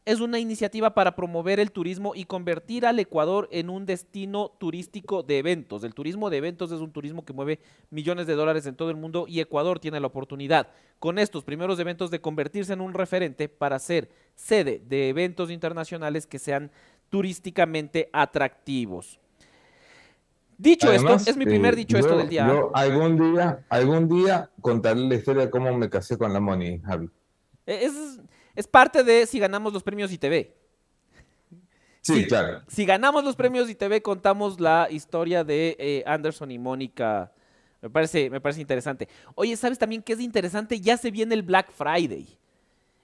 es una iniciativa para promover el turismo y convertir al Ecuador en un destino turístico de eventos. El turismo de eventos es un turismo que mueve millones de dólares en todo el mundo y Ecuador tiene la oportunidad con estos primeros eventos de convertirse en un referente para ser sede de eventos internacionales que sean turísticamente atractivos. Dicho esto, es mi primer eh, dicho esto del día. Yo algún día, algún día contaré la historia de cómo me casé con la Moni, Javi. E, es, es parte de si ganamos los premios ITV. Sí, claro. Si ganamos los premios ITV, contamos la historia de eh, Anderson y Mónica. Me parece, me parece interesante. Oye, ¿sabes también qué es interesante? Ya se viene el Black Friday.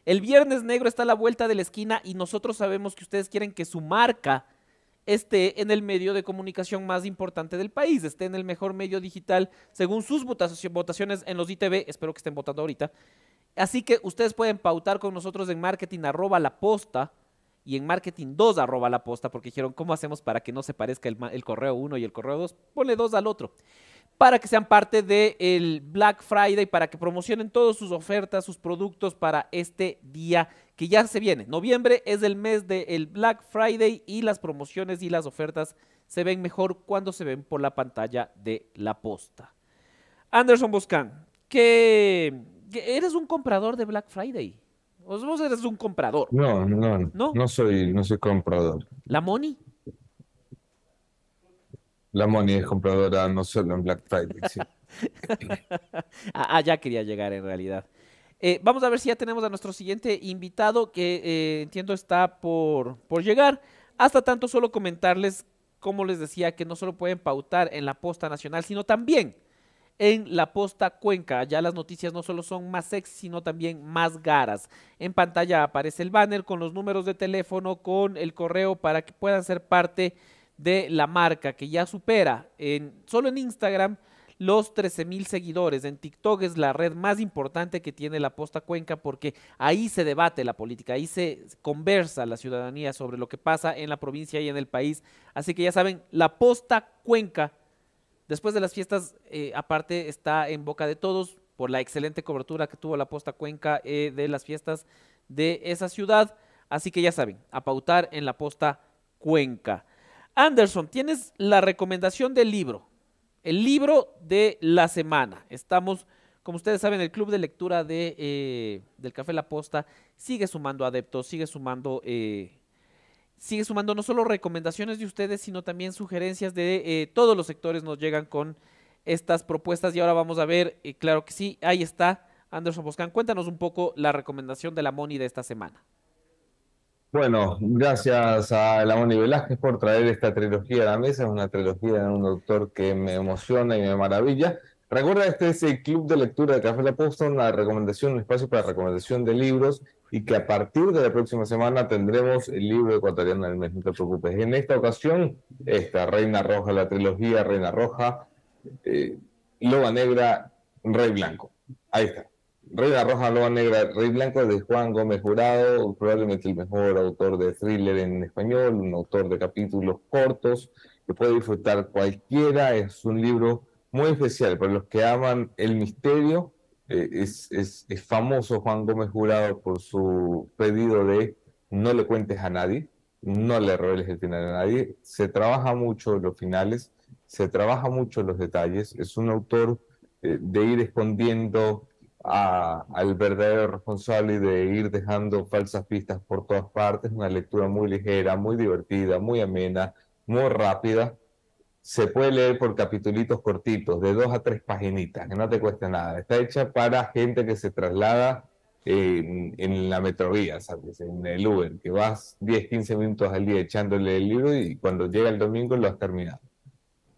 El Viernes Negro está a la vuelta de la esquina y nosotros sabemos que ustedes quieren que su marca esté en el medio de comunicación más importante del país, esté en el mejor medio digital según sus votaciones en los ITV. Espero que estén votando ahorita. Así que ustedes pueden pautar con nosotros en marketing arroba la posta y en marketing 2 arroba la posta porque dijeron, ¿cómo hacemos para que no se parezca el, correo 1 y el correo 2? Ponle dos al otro. Para que sean parte del Black Friday, para que promocionen todas sus ofertas, sus productos para este día que ya se viene. Noviembre es el mes del Black Friday y las promociones y las ofertas se ven mejor cuando se ven por la pantalla de la posta. Anderson Boscan, ¿qué, eres un comprador de Black Friday. Vos eres un comprador. No, no, no. No soy, no soy comprador. ¿La Moni? La Moni es compradora no solo en Black Friday, sí. *laughs* ah, ya quería llegar en realidad. Eh, vamos a ver si ya tenemos a nuestro siguiente invitado que eh, entiendo está por, por llegar. Hasta tanto, solo comentarles, como les decía, que no solo pueden pautar en la posta nacional, sino también en la posta Cuenca. Ya las noticias no solo son más sexy, sino también más garas. En pantalla aparece el banner con los números de teléfono, con el correo para que puedan ser parte de la marca que ya supera en, solo en Instagram los 13 mil seguidores. En TikTok es la red más importante que tiene la Posta Cuenca porque ahí se debate la política, ahí se conversa la ciudadanía sobre lo que pasa en la provincia y en el país. Así que ya saben, la Posta Cuenca Después de las fiestas, eh, aparte, está en boca de todos por la excelente cobertura que tuvo la Posta Cuenca eh, de las fiestas de esa ciudad. Así que ya saben, a pautar en la Posta Cuenca. Anderson, tienes la recomendación del libro, el libro de la semana. Estamos, como ustedes saben, el club de lectura de, eh, del Café La Posta sigue sumando adeptos, sigue sumando sigue sumando no solo recomendaciones de ustedes, sino también sugerencias de eh, todos los sectores nos llegan con estas propuestas y ahora vamos a ver, eh, claro que sí, ahí está Anderson Boscan. Cuéntanos un poco la recomendación de la Moni de esta semana. Bueno, gracias a la Moni Velázquez por traer esta trilogía a la mesa. Es una trilogía de un autor que me emociona y me maravilla. Recuerda, este es el club de lectura de Café La Posta, una recomendación, un espacio para recomendación de libros y que a partir de la próxima semana tendremos el libro ecuatoriano del mes, no te preocupes. En esta ocasión, esta Reina Roja, la trilogía Reina Roja, eh, Loba Negra, Rey Blanco. Ahí está. Reina Roja, Loba Negra, Rey Blanco de Juan Gómez Jurado, probablemente el mejor autor de thriller en español, un autor de capítulos cortos que puede disfrutar cualquiera. Es un libro muy especial para los que aman el misterio eh, es, es, es, famoso Juan Gómez Jurado por su pedido de no le cuentes a nadie, no le reveles el final a nadie. Se trabaja mucho los finales, se trabaja mucho los detalles. Es un autor eh, de ir escondiendo a, al verdadero responsable de ir dejando falsas pistas por todas partes. Una lectura muy ligera, muy divertida, muy amena, muy rápida se puede leer por capitulitos cortitos, de dos a tres paginitas, que no te cueste nada. Está hecha para gente que se traslada en, en, la metrovía, ¿sabes? En el Uber, que vas 10, 15 minutos al día echándole el libro y cuando llega el domingo lo has terminado.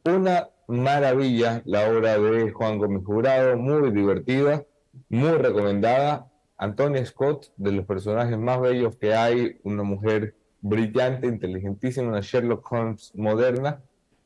Una maravilla la obra de Juan Gómez Jurado, muy divertida, muy recomendada. Antonia Scott, de los personajes más bellos que hay, una mujer brillante, inteligentísima, una Sherlock Holmes moderna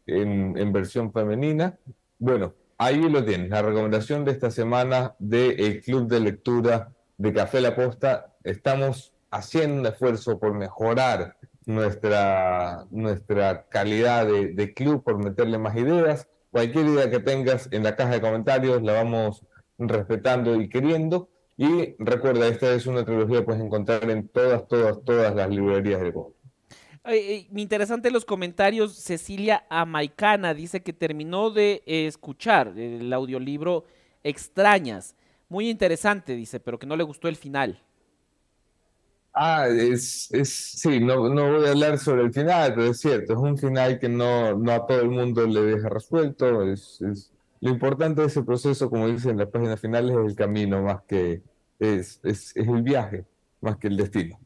en, versión femenina. Bueno, ahí lo tienes, la recomendación de esta semana del Club de Lectura de Café La Posta. Estamos haciendo un esfuerzo por mejorar nuestra, nuestra calidad de, de club, por meterle más ideas. Cualquier idea que tengas en la caja de comentarios la vamos respetando y queriendo. Y recuerda, esta es una trilogía que puedes encontrar en todas, todas, todas las librerías del mundo. Eh, interesante los comentarios. Cecilia Amaicana dice que terminó de eh, escuchar el audiolibro Extrañas. Muy interesante, dice, pero que no le gustó el final. Ah, es, es sí, no, no voy a hablar sobre el final, pero es cierto, es un final que no, no a todo el mundo le deja resuelto. Es, es, lo importante de ese proceso, como dice en la página final, es el camino más que es, es, es el viaje, más que el destino.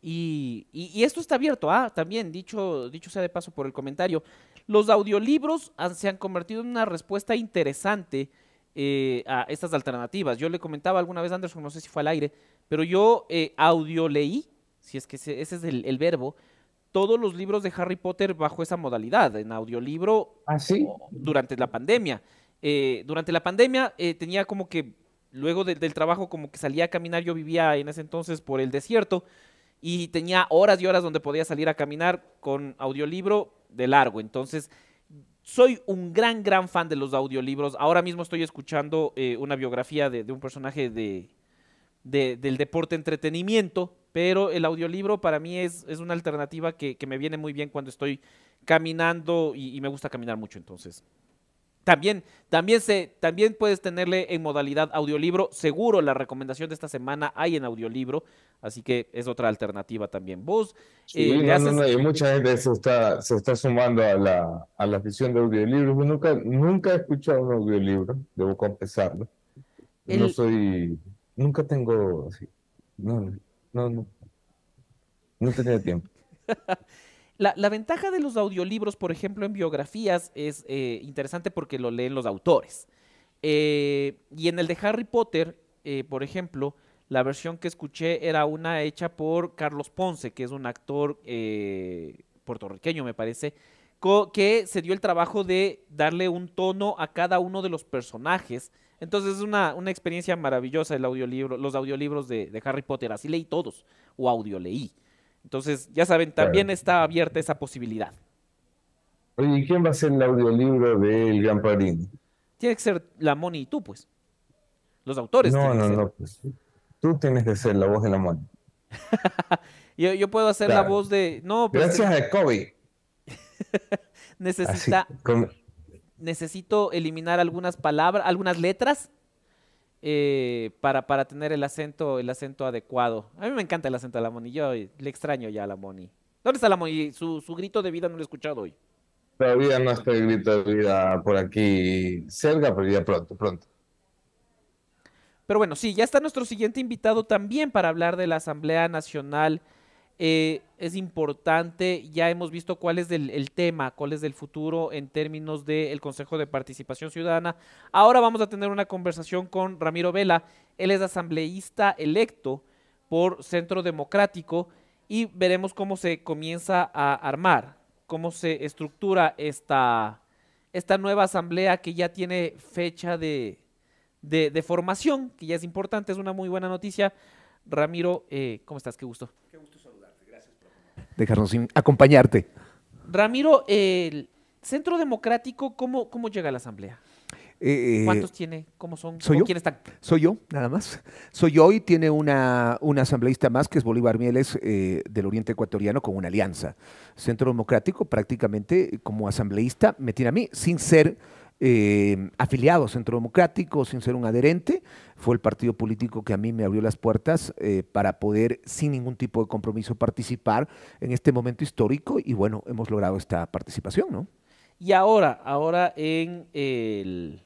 Y, y, esto está abierto, ah, también, dicho, dicho sea de paso por el comentario. Los audiolibros han, se han convertido en una respuesta interesante eh, a estas alternativas. Yo le comentaba alguna vez Anderson, no sé si fue al aire, pero yo eh, audio leí, si es que ese, ese es el, el, verbo, todos los libros de Harry Potter bajo esa modalidad, en audiolibro ¿Ah, sí? durante la pandemia. Eh, durante la pandemia eh, tenía como que, luego de, del trabajo, como que salía a caminar, yo vivía en ese entonces por el desierto, y tenía horas y horas donde podía salir a caminar con audiolibro de largo. Entonces, soy un gran, gran fan de los audiolibros. Ahora mismo estoy escuchando eh, una biografía de, de un personaje de, de, del deporte entretenimiento, pero el audiolibro para mí es, es una alternativa que, que, me viene muy bien cuando estoy caminando y, y me gusta caminar mucho. Entonces, también, también, se, también puedes tenerle en modalidad audiolibro. Seguro la recomendación de esta semana hay en audiolibro, así que es otra alternativa también. Vos. Sí, eh, no, haces... no, no, y mucha gente se está, se está sumando a la, a la afición de audiolibros. Nunca, nunca he escuchado un audiolibro, debo confesarlo. El... No soy. Nunca tengo. Así, no, no, no. No tenía tiempo. *laughs* La, la, ventaja de los audiolibros, por ejemplo, en biografías, es eh, interesante porque lo leen los autores. Eh, y en el de Harry Potter, eh, por ejemplo, la versión que escuché era una hecha por Carlos Ponce, que es un actor eh, puertorriqueño, me parece, que se dio el trabajo de darle un tono a cada uno de los personajes. Entonces es una, una experiencia maravillosa el audiolibro, los audiolibros de, de Harry Potter. Así leí todos, o audio leí. Entonces, ya saben, también está abierta esa posibilidad. Oye, ¿y quién va a ser el audiolibro del Gran Padrino? Tiene que ser la Moni y tú, pues. Los autores. No, no, no, pues. Tú tienes que ser la voz de la Moni. *laughs* yo, yo, puedo hacer claro. la voz de. No, pues, Gracias a Kobe. *laughs* Necesita. Así, con... Necesito eliminar algunas palabras, algunas letras eh, para, para tener el acento, el acento adecuado. A mí me encanta el acento de la Moni, yo le extraño ya a la Moni. ¿Dónde está la Moni? Su, su grito de vida no lo he escuchado hoy. Todavía no está el grito de vida por aquí cerca, pero ya pronto, pronto. Pero bueno, sí, ya está nuestro siguiente invitado también para hablar de la Asamblea Nacional. Eh, es importante, ya hemos visto cuál es el, tema, cuál es el futuro en términos del Consejo de Participación Ciudadana. Ahora vamos a tener una conversación con Ramiro Vela, él es asambleísta electo por Centro Democrático y veremos cómo se comienza a armar, cómo se estructura esta, esta nueva asamblea que ya tiene fecha de, de, de, formación, que ya es importante, es una muy buena noticia. Ramiro, eh, ¿cómo estás? Qué gusto. Qué gusto dejarnos acompañarte. Ramiro, el Centro Democrático, ¿cómo, cómo llega a la Asamblea? Eh, ¿Cuántos tiene? ¿Cómo son? ¿Soy yo? ¿Quién están? Soy yo, nada más. Soy yo y tiene una, una asambleísta más, que es Bolívar Mieles, eh, del Oriente Ecuatoriano, con una alianza. Centro Democrático, prácticamente como asambleísta, me tiene a mí, sin ser eh, afiliado a Centro Democrático, sin ser un adherente. Fue el partido político que a mí me abrió las puertas eh, para poder, sin ningún tipo de compromiso, participar en este momento histórico y bueno, hemos logrado esta participación, ¿no? Y ahora, ahora en el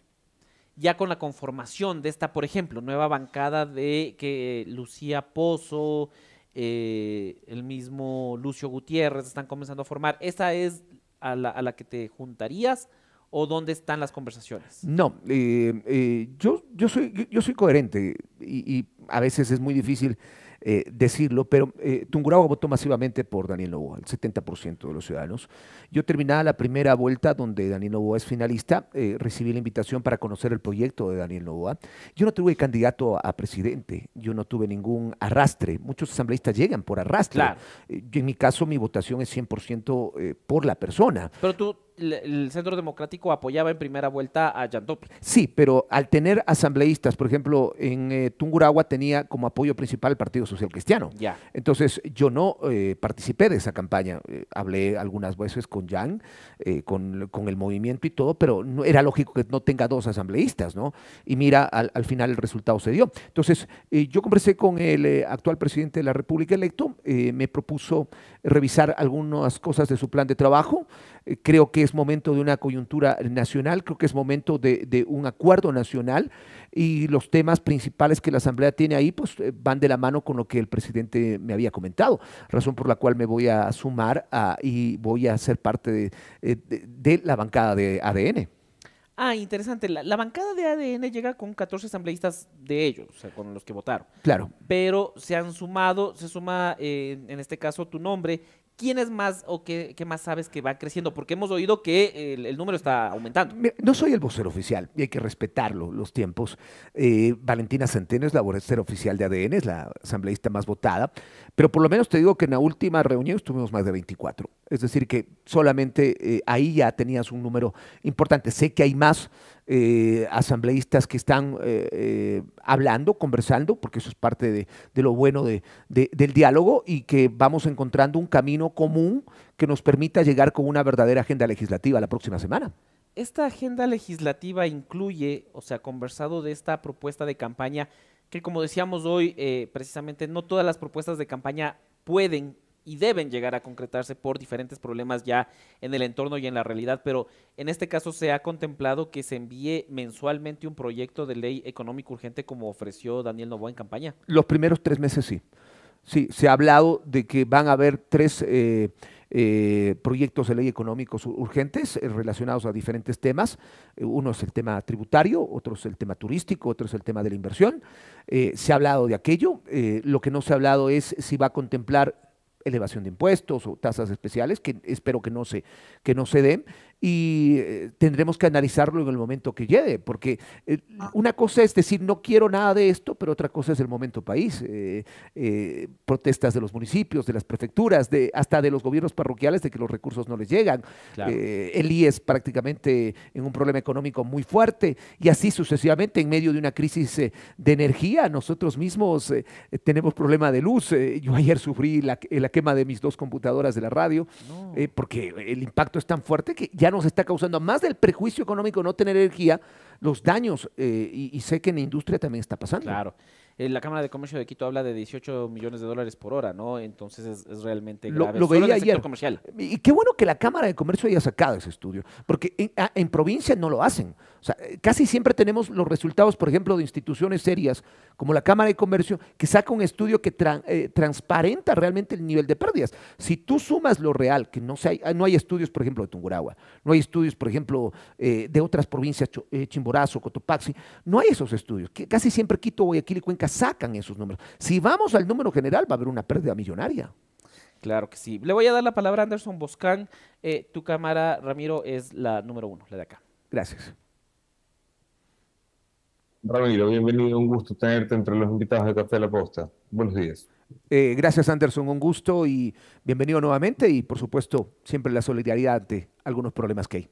ya con la conformación de esta, por ejemplo, nueva bancada de que Lucía Pozo, eh, el mismo Lucio Gutiérrez están comenzando a formar, ¿esa es a la, a la que te juntarías? O dónde están las conversaciones? No, eh, eh, yo, yo, soy, yo soy coherente y, y, a veces es muy difícil eh, decirlo, pero Tungurahua votó masivamente por Daniel Novoa, el 70% de los ciudadanos. Yo terminaba la primera vuelta donde Daniel Novoa es finalista, recibí la invitación para conocer el proyecto de Daniel Novoa. Yo no tuve candidato a, a presidente, yo no tuve ningún arrastre. Muchos asambleístas llegan por arrastre. Claro. Yo, en mi caso, mi votación es 100% eh, por la persona. Pero tú, el, Centro Democrático apoyaba en primera vuelta a Jan Topi. Sí, pero al tener asambleístas, por ejemplo, en eh, Tungurahua tenía como apoyo principal el Partido Social Cristiano. Ya. Entonces, yo no eh, participé de esa campaña. Eh, hablé algunas veces con Jan, eh, con, con el movimiento y todo, pero no, era lógico que no tenga dos asambleístas, ¿no? Y mira, al, al final el resultado se dio. Entonces, yo conversé con el actual presidente de la República electo, me propuso revisar algunas cosas de su plan de trabajo. Creo que es momento de una coyuntura nacional, creo que es momento de, de un acuerdo nacional y los temas principales que la Asamblea tiene ahí pues eh, van de la mano con lo que el presidente me había comentado, razón por la cual me voy a sumar a- y voy a ser parte de, eh, de- de la bancada de ADN. Ah, interesante. La, la bancada de ADN llega con 14 asambleístas de ellos, o sea, con los que votaron. Claro, Pero se han sumado, se suma eh, en este caso tu nombre. ¿Quién es más o qué, qué más sabes que va creciendo? Porque hemos oído que el, número está aumentando. No soy el vocero oficial y hay que respetarlo, los tiempos. Eh, Valentina Centeno es la vocera oficial de ADN, es la asambleísta más votada, pero por lo menos te digo que en la última reunión estuvimos más de 24. Es decir, que solamente eh, ahí ya tenías un número importante. Sé que hay más eh, asambleístas que están eh, eh, hablando, conversando, porque eso es parte de, lo bueno de- de- del diálogo y que vamos encontrando un camino común que nos permita llegar con una verdadera agenda legislativa la próxima semana. Esta agenda legislativa incluye, o sea, conversado de esta propuesta de campaña, que como decíamos hoy, precisamente no todas las propuestas de campaña pueden y deben llegar a concretarse por diferentes problemas ya en el entorno y en la realidad, pero en este caso se ha contemplado que se envíe mensualmente un proyecto de ley económico urgente como ofreció Daniel Novoa en campaña. Los primeros tres meses sí. Sí, se ha hablado de que van a haber tres eh, eh, proyectos de ley económicos ur- urgentes eh, relacionados a diferentes temas. Uno es el tema tributario, otro es el tema turístico, otro es el tema de la inversión. Se ha hablado de aquello. lo que no se ha hablado es si va a contemplar elevación de impuestos o tasas especiales, que espero que no se, que no se den, y eh, tendremos que analizarlo en el momento que llegue, porque eh, una cosa es decir, no quiero nada de esto, pero otra cosa es el momento país, eh, eh, protestas de los municipios, de las prefecturas, de, hasta de los gobiernos parroquiales de que los recursos no les llegan, Claro. eh, el IES prácticamente en un problema económico muy fuerte, y así sucesivamente en medio de una crisis eh, de energía, nosotros mismos tenemos problema de luz, eh, yo ayer sufrí la, la quema de mis dos computadoras de la radio, No. eh, porque el impacto es tan fuerte que ya nos está causando, más del prejuicio económico no tener energía, los daños, eh, y, y sé que en la industria también está pasando. Claro. Eh, la Cámara de Comercio de Quito habla de 18 millones de dólares por hora, ¿no? Entonces es, es realmente Lo- grave. lo en veía el sector ayer. comercial. Y qué bueno que la Cámara de Comercio haya sacado ese estudio, porque en, en provincia no lo hacen. O sea, casi siempre tenemos los resultados, por ejemplo, de instituciones serias como la Cámara de Comercio, que saca un estudio que eh, transparenta realmente el nivel de pérdidas. Si tú sumas lo real, que no, se hay, no hay estudios, por ejemplo, de Tungurahua, no hay estudios, por ejemplo, eh, de otras provincias, eh, Chimborazo, Cotopaxi, no hay esos estudios. Que casi siempre Quito, Guayaquil y Cuenca sacan esos números. Si vamos al número general, va a haber una pérdida millonaria. Claro que sí. Le voy a dar la palabra a Anderson Boscán. Eh, tu cámara, Ramiro, es la número uno, la de acá. Gracias. Ramiro, bienvenido, un gusto tenerte entre los invitados de Café La Posta. Buenos días. Eh, gracias Anderson, un gusto y bienvenido nuevamente y por supuesto siempre la solidaridad ante algunos problemas que hay.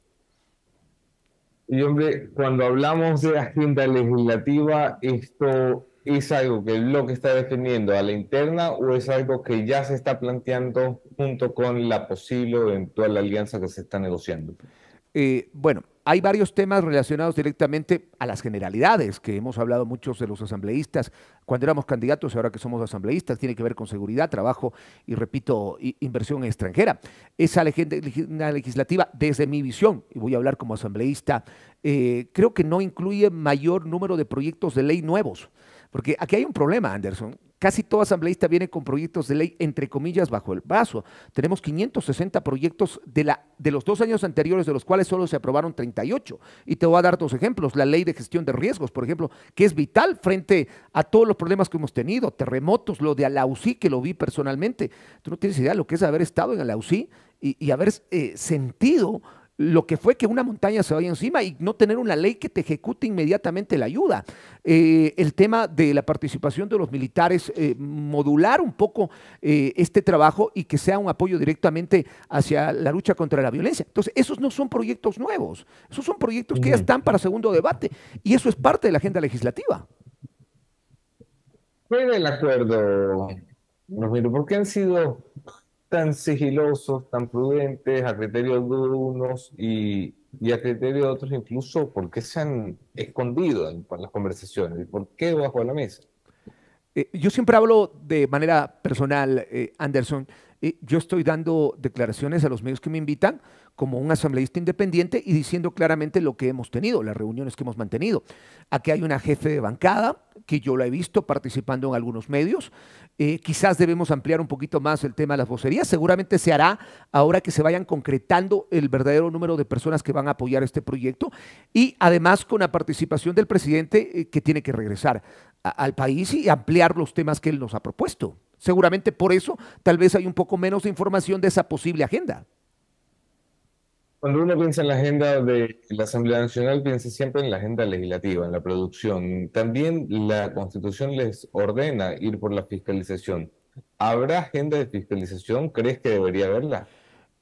Y hombre, cuando hablamos de agenda legislativa, ¿esto es algo que el bloque está defendiendo a la interna o es algo que ya se está planteando junto con la posible o eventual alianza que se está negociando? Eh, bueno, hay varios temas relacionados directamente a las generalidades que hemos hablado muchos de los asambleístas cuando éramos candidatos y ahora que somos asambleístas, tiene que ver con seguridad, trabajo y, repito, inversión extranjera. Esa agenda legis- legislativa, desde mi visión, y voy a hablar como asambleísta, eh, creo que no incluye mayor número de proyectos de ley nuevos. Porque aquí hay un problema, Anderson. Casi todo asambleísta viene con proyectos de ley, entre comillas, bajo el brazo. Tenemos 560 proyectos de, la, de los dos años anteriores, de los cuales solo se aprobaron 38. Y te voy a dar dos ejemplos. La ley de gestión de riesgos, por ejemplo, que es vital frente a todos los problemas que hemos tenido. Terremotos, lo de Alausí, que lo vi personalmente. Tú no tienes idea de lo que es haber estado en Alausí y, y haber eh, sentido lo que fue que una montaña se vaya encima y no tener una ley que te ejecute inmediatamente la ayuda. Eh, el tema de la participación de los militares, eh, modular un poco eh, este trabajo y que sea un apoyo directamente hacia la lucha contra la violencia. Entonces, esos no son proyectos nuevos, esos son proyectos que ya están para segundo debate y eso es parte de la agenda legislativa. ¿Cuál el acuerdo, ¿Por qué han sido tan sigilosos, tan prudentes, a criterio de unos y, a criterio de otros incluso, ¿por qué se han escondido en, las conversaciones? ¿Y por qué bajo la mesa? Eh, yo siempre hablo de manera personal, eh, Anderson. Eh, yo estoy dando declaraciones a los medios que me invitan como un asambleísta independiente y diciendo claramente lo que hemos tenido, las reuniones que hemos mantenido. Aquí hay una jefe de bancada que yo la he visto participando en algunos medios. Eh, quizás debemos ampliar un poquito más el tema de las vocerías. Seguramente se hará ahora que se vayan concretando el verdadero número de personas que van a apoyar este proyecto y además con la participación del presidente eh, que tiene que regresar al país y ampliar los temas que él nos ha propuesto. Seguramente por eso tal vez hay un poco menos de información de esa posible agenda. Cuando uno piensa en la agenda de la Asamblea Nacional, piensa siempre en la agenda legislativa, en la producción. También la Constitución les ordena ir por la fiscalización. ¿Habrá agenda de fiscalización? ¿Crees que debería haberla?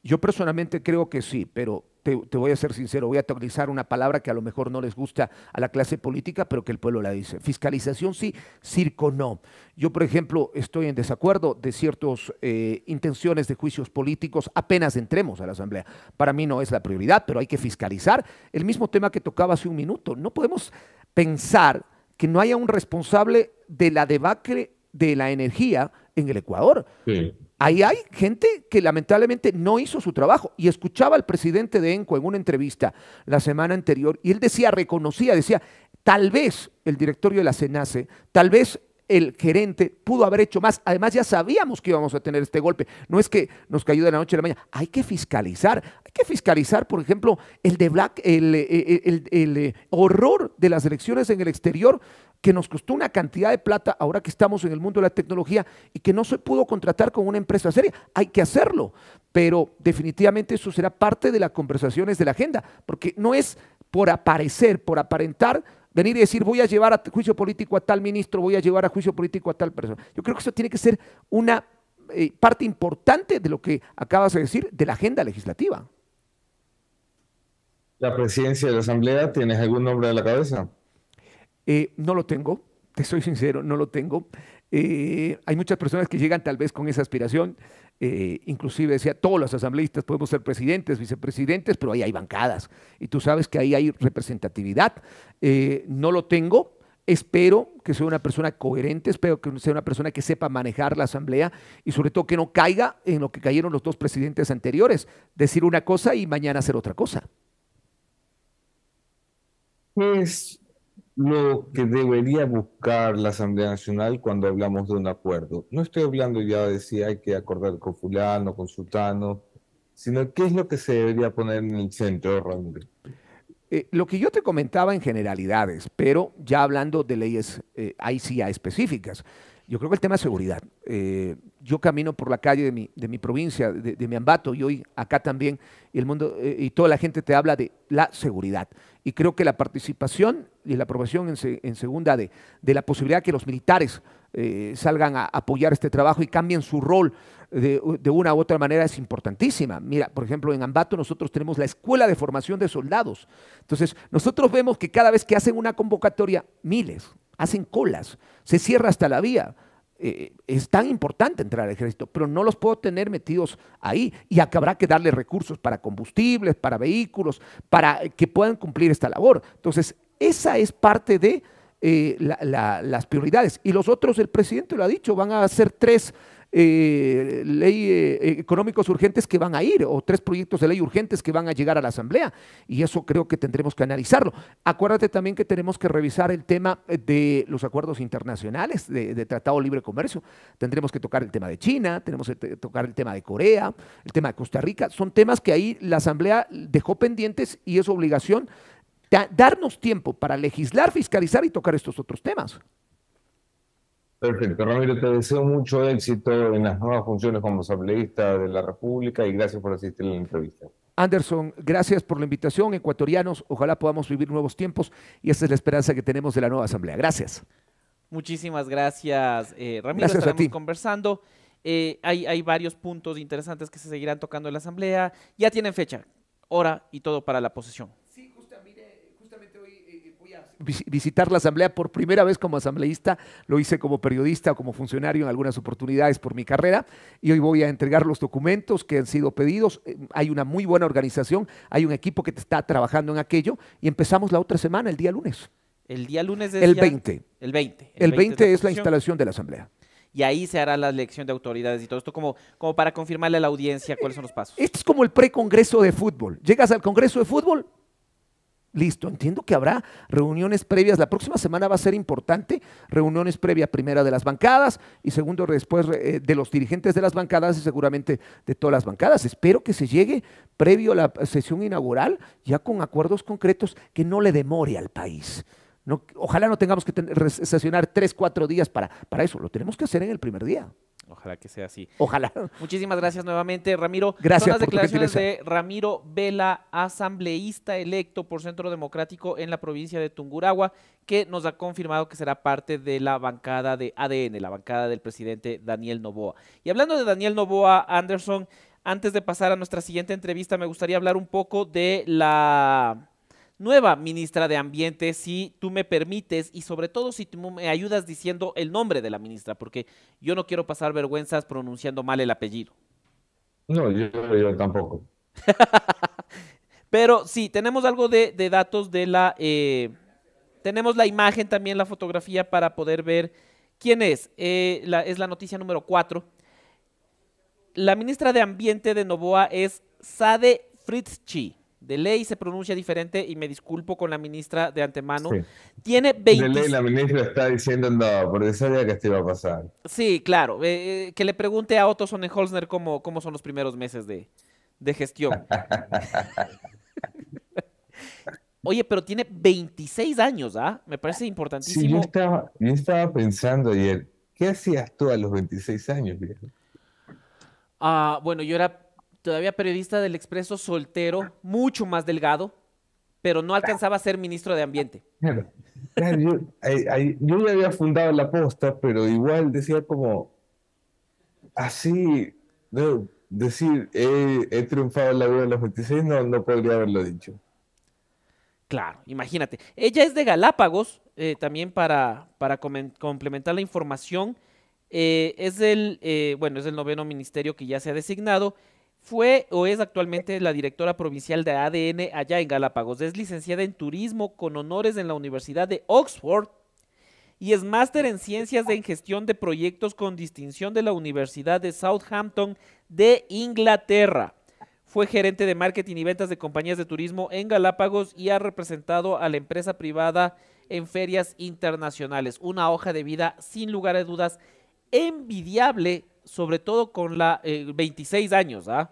Yo personalmente creo que sí, pero te, voy a ser sincero, voy a utilizar una palabra que a lo mejor no les gusta a la clase política, pero que el pueblo la dice. Fiscalización sí, circo no. Yo, por ejemplo, estoy en desacuerdo de ciertas eh, intenciones de juicios políticos apenas entremos a la Asamblea. Para mí no es la prioridad, pero hay que fiscalizar. El mismo tema que tocaba hace un minuto. No podemos pensar que no haya un responsable de la debacle de la energía en el Ecuador. Sí. Ahí hay gente que lamentablemente no hizo su trabajo. Y escuchaba al presidente de ENCO en una entrevista la semana anterior y él decía, reconocía, decía, tal vez el directorio de la CENACE, tal vez el gerente pudo haber hecho más. Además, ya sabíamos que íbamos a tener este golpe. No es que nos cayó de la noche a la mañana. Hay que fiscalizar. Hay que fiscalizar, por ejemplo, el de Black, el, el eh, horror de las elecciones en el exterior que nos costó una cantidad de plata ahora que estamos en el mundo de la tecnología y que no se pudo contratar con una empresa seria. Hay que hacerlo, pero definitivamente eso será parte de las conversaciones de la agenda, porque no es por aparecer, por aparentar, venir y decir voy a llevar a juicio político a tal ministro, voy a llevar a juicio político a tal persona. Yo creo que eso tiene que ser una eh, parte importante de lo que acabas de decir de la agenda legislativa. ¿La presidencia de la Asamblea tienes algún nombre a la cabeza? Eh, no lo tengo, te soy sincero, no lo tengo. Eh, hay muchas personas que llegan tal vez con esa aspiración, eh, inclusive decía, todos los asambleístas podemos ser presidentes, vicepresidentes, pero ahí hay bancadas y tú sabes que ahí hay representatividad. no lo tengo, espero que sea una persona coherente, espero que sea una persona que sepa manejar la asamblea y sobre todo que no caiga en lo que cayeron los dos presidentes anteriores, decir una cosa y mañana hacer otra cosa. Pues lo que debería buscar la Asamblea Nacional cuando hablamos de un acuerdo. No estoy hablando ya de si hay que acordar con fulano, con sultano, sino qué es lo que se debería poner en el centro, Raúl. Eh, lo que yo te comentaba en generalidades, pero ya hablando de leyes eh, ahí sí específicas. Yo creo que el tema de seguridad. Eh, yo camino por la calle de mi, de mi provincia, de, mi Ambato, y hoy acá también, y el mundo, eh, y toda la gente te habla de la seguridad. Y creo que la participación y la aprobación en, segunda de, de, la posibilidad que los militares eh, salgan a apoyar este trabajo y cambien su rol de, de, una u otra manera es importantísima. Mira, por ejemplo, en Ambato nosotros tenemos la Escuela de Formación de Soldados. Entonces, nosotros vemos que cada vez que hacen una convocatoria, miles, hacen colas, se cierra hasta la vía. Eh, es tan importante entrar al ejército, pero no los puedo tener metidos ahí y habrá que darle recursos para combustibles, para vehículos, para que puedan cumplir esta labor. Entonces, esa es parte de eh, la- la- las prioridades. Y los otros, el presidente lo ha dicho, van a ser tres eh, ley eh, económicos urgentes que van a ir o tres proyectos de ley urgentes que van a llegar a la Asamblea. Y eso creo que tendremos que analizarlo. Acuérdate también que tenemos que revisar el tema de los acuerdos internacionales de, de Tratado de Libre Comercio. Tendremos que tocar el tema de China, tenemos que tocar el tema de Corea, el tema de Costa Rica. Son temas que ahí la Asamblea dejó pendientes y es obligación da- darnos tiempo para legislar, fiscalizar y tocar estos otros temas. Perfecto, Ramiro, te deseo mucho éxito en las nuevas funciones como asambleísta de la República y gracias por asistir a la entrevista. Anderson, gracias por la invitación. Ecuatorianos, ojalá podamos vivir nuevos tiempos y esa es la esperanza que tenemos de la nueva Asamblea. Gracias. Muchísimas gracias, eh, Ramiro. Gracias a Estaremos ti. conversando. Eh, hay, hay varios puntos interesantes que se seguirán tocando en la Asamblea. Ya tienen fecha, hora y todo para la posesión. Sí, justamente hoy voy a visitar la Asamblea por primera vez como asambleísta. Lo hice como periodista o como funcionario en algunas oportunidades por mi carrera. Y hoy voy a entregar los documentos que han sido pedidos. Eh, Hay una muy buena organización, hay un equipo que está trabajando en aquello. Y empezamos la otra semana, el día lunes. El día lunes es El ya- 20. El 20. El 20 es la instalación de la Asamblea. Y ahí se hará la elección de autoridades y todo esto como, como para confirmarle a la audiencia cuáles son los pasos. Este es como el precongreso de fútbol. Llegas al congreso de fútbol, listo. Entiendo que habrá reuniones previas. La próxima semana va a ser importante. Reuniones previas, primera de las bancadas y segundo después eh, de los dirigentes de las bancadas y seguramente de todas las bancadas. Espero que se llegue previo a la sesión inaugural ya con acuerdos concretos que no le demore al país. Ojalá no tengamos que sesionar tres, cuatro días para, para eso. Lo tenemos que hacer en el primer día. Ojalá que sea así. Ojalá. Muchísimas gracias nuevamente, Ramiro. Gracias Son las por declaraciones de Ramiro Vela, asambleísta electo por Centro Democrático en la provincia de Tungurahua, que nos ha confirmado que será parte de la bancada de ADN, la bancada del presidente Daniel Novoa. Y hablando de Daniel Novoa, Anderson, antes de pasar a nuestra siguiente entrevista, me gustaría hablar un poco de la nueva ministra de Ambiente, si tú me permites, y sobre todo si tú me ayudas diciendo el nombre de la ministra, porque yo no quiero pasar vergüenzas pronunciando mal el apellido. No, yo, yo tampoco. *laughs* Pero sí, tenemos algo de, de datos de la... eh, tenemos la imagen también, la fotografía para poder ver quién es. Eh, la- es la noticia número 4. La ministra de Ambiente de Novoa es Sade Fritzchi. De ley se pronuncia diferente y me disculpo con la ministra de antemano. Sí. Tiene De 20... ley la ministra está diciendo no, porque sabía que esto iba a pasar. Sí, claro. eh, eh, que le pregunte a Otto Sonnenholzner cómo, cómo son los primeros meses de, de gestión. *laughs* Oye, pero tiene 26 años, ¿ah? Me parece Sí, yo importantísimo. estaba, yo estaba pensando ayer, ¿qué hacías tú a los 26 años, viejo? Ah, bueno, yo era todavía periodista del Expreso soltero, mucho más delgado, pero no alcanzaba a ser ministro de Ambiente. Claro, claro, yo, ay- ay- yo ya había fundado la posta, pero igual decía como, así, no, decir, he, he triunfado en la vida a los 26, no, no podría haberlo dicho. Claro, imagínate. Ella es de Galápagos, eh, también para, para complementar la información. eh, es el, eh, bueno, es el noveno ministerio que ya se ha designado. Fue o es actualmente la directora provincial de ADN allá en Galápagos. Es licenciada en turismo con honores en la Universidad de Oxford y es máster en ciencias de gestión de proyectos con distinción de la Universidad de Southampton de Inglaterra. Fue gerente de marketing y ventas de compañías de turismo en Galápagos y ha representado a la empresa privada en ferias internacionales. Una hoja de vida sin lugar a dudas envidiable, sobre todo con la eh, 26 años, ¿ah?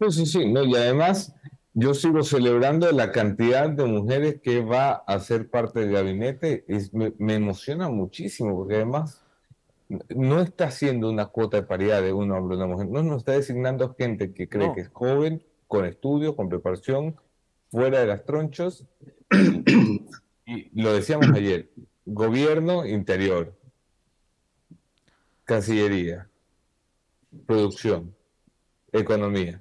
Sí, sí, sí, no, y además yo sigo celebrando la cantidad de mujeres que va a ser parte del gabinete, es, me, me emociona muchísimo, porque además no está haciendo una cuota de paridad de un hombre y una mujer, no nos está designando gente que cree No. que es joven, con estudio, con preparación, fuera de las tronchos, *clears throat* y lo decíamos ayer, gobierno interior, Cancillería, producción, economía.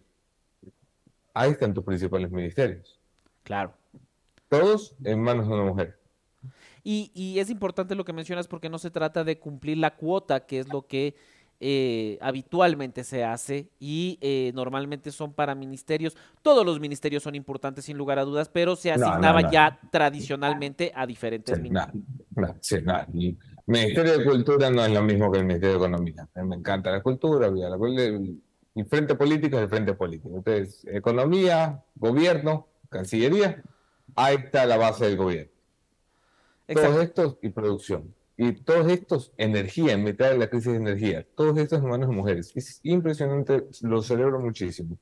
Ahí están tus principales ministerios. Claro. Todos en manos de una mujer. Y, y es importante lo que mencionas porque no se trata de cumplir la cuota, que es lo que eh, habitualmente se hace y eh, normalmente son para ministerios. Todos los ministerios son importantes sin lugar a dudas, pero se No, no, asignaba no. ya tradicionalmente a diferentes Sí, ministerios. sí, Ministerio de Cultura no es lo mismo que el Ministerio de Economía. Me encanta la cultura, la cul- el, el frente político es el frente político. Entonces, economía, gobierno, cancillería, ahí está la base del gobierno. Exacto. Todos estos y producción. Y todos estos, energía, en mitad de la crisis de energía. Todos estos humanos y mujeres. Es impresionante, lo celebro muchísimo.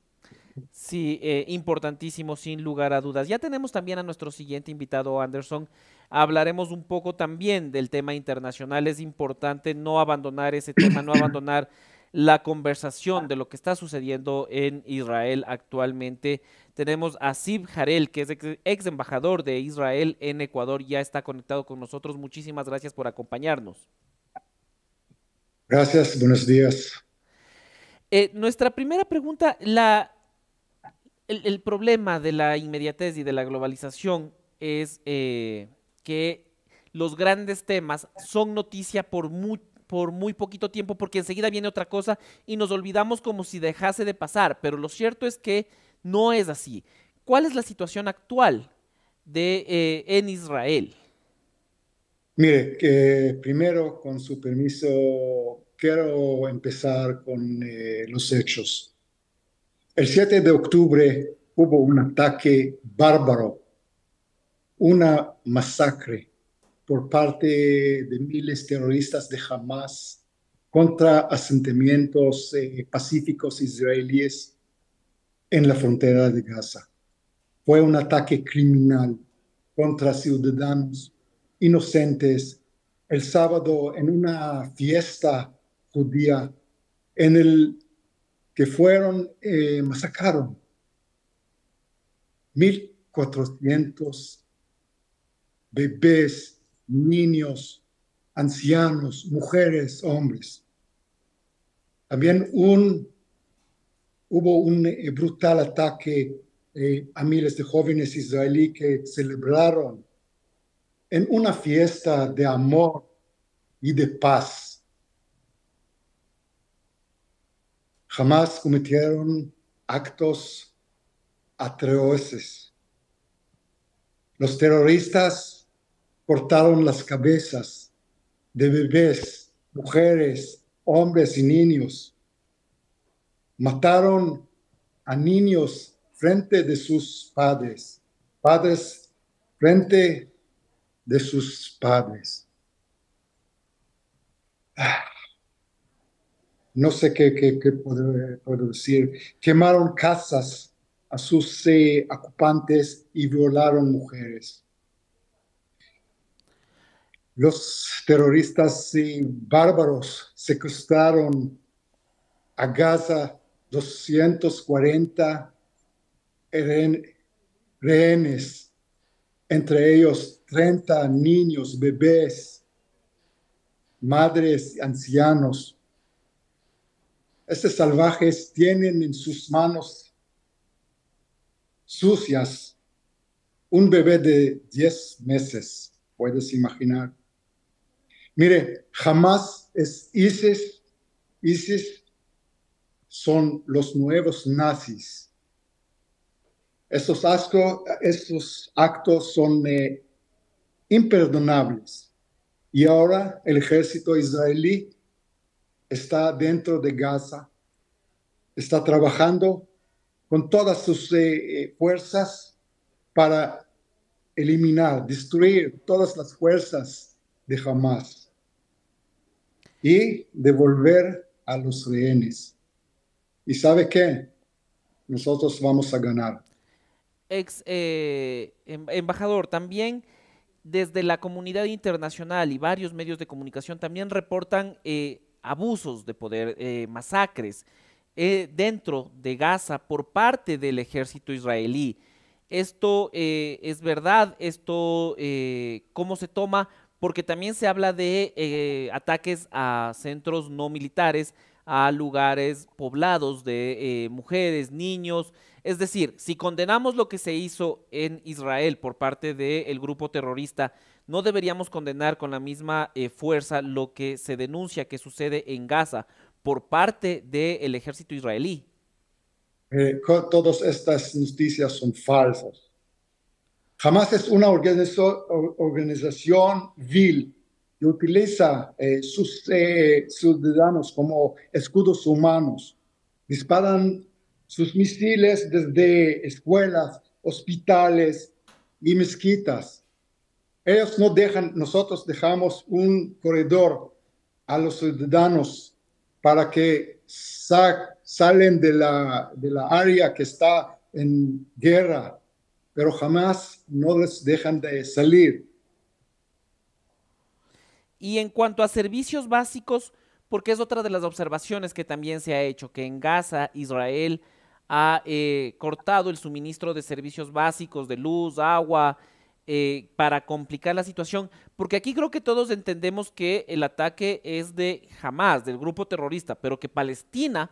Sí, eh, importantísimo, sin lugar a dudas. Ya tenemos también a nuestro siguiente invitado, Anderson. Hablaremos un poco también del tema internacional. Es importante no abandonar ese tema, no abandonar la conversación de lo que está sucediendo en Israel actualmente. Tenemos a Sib Harel, que es ex, embajador de Israel en Ecuador, ya está conectado con nosotros. Muchísimas gracias por acompañarnos. Gracias, buenos días. Eh, nuestra primera pregunta, la, el, el problema de la inmediatez y de la globalización es eh, que los grandes temas son noticia por muy, por muy poquito tiempo porque enseguida viene otra cosa y nos olvidamos como si dejase de pasar, pero lo cierto es que no es así. ¿Cuál es la situación actual de, eh, en Israel? Mire, que primero, con su permiso, quiero empezar con eh, los hechos. El 7 de octubre hubo un ataque bárbaro, una masacre por parte de miles terroristas de Hamas contra asentamientos eh, pacíficos israelíes en la frontera de Gaza. Fue un ataque criminal contra ciudadanos inocentes el sábado en una fiesta judía en el que fueron eh, masacraron 1400 bebés, niños, ancianos, mujeres, hombres. También un, hubo un eh, brutal ataque eh, a miles de jóvenes israelíes que celebraron en una fiesta de amor y de paz. Jamás cometieron actos atroces. Los terroristas cortaron las cabezas de bebés, mujeres, hombres y niños. Mataron a niños frente de sus padres, padres frente de sus padres. Ah, No sé qué, qué, qué puedo, decir. Quemaron casas a sus eh, ocupantes y violaron mujeres. Los terroristas eh, bárbaros secuestraron a Gaza 240 rehen- rehenes, entre ellos 30 niños, bebés, madres, ancianos. Estos salvajes tienen en sus manos sucias un bebé de 10 meses, puedes imaginar. Mire, jamás es ISIS, ISIS son los nuevos nazis. Estos, asco, estos actos son eh, imperdonables. Y ahora el ejército israelí está dentro de Gaza, está trabajando con todas sus eh, eh, fuerzas para eliminar, destruir todas las fuerzas de Hamas y devolver a los rehenes. ¿Y sabe qué? Nosotros vamos a ganar. Ex eh, em- embajador, también desde la comunidad internacional y varios medios de comunicación también reportan eh, abusos de poder, eh, masacres eh, dentro de Gaza por parte del ejército israelí. Esto es verdad, esto cómo se toma, porque también se habla de eh, ataques a centros no militares, a lugares poblados de eh, mujeres, niños. Es decir, si condenamos lo que se hizo en Israel por parte del grupo terrorista, no deberíamos condenar con la misma eh, fuerza lo que se denuncia que sucede en Gaza por parte del ejército israelí. Todas estas noticias son falsas. Jamás es una organización vil que utiliza eh, sus eh, ciudadanos como escudos humanos. Disparan sus misiles desde escuelas, hospitales y mezquitas. Ellos no dejan, nosotros dejamos un corredor a los ciudadanos para que salen de la, de la área que está en guerra, pero jamás no les dejan de salir. Y en cuanto a servicios básicos, porque es otra de las observaciones que también se ha hecho, que en Gaza Israel ha eh, cortado el suministro de servicios básicos de luz, agua, eh, para complicar la situación, porque aquí creo que todos entendemos que el ataque es de Hamas, del grupo terrorista, pero que Palestina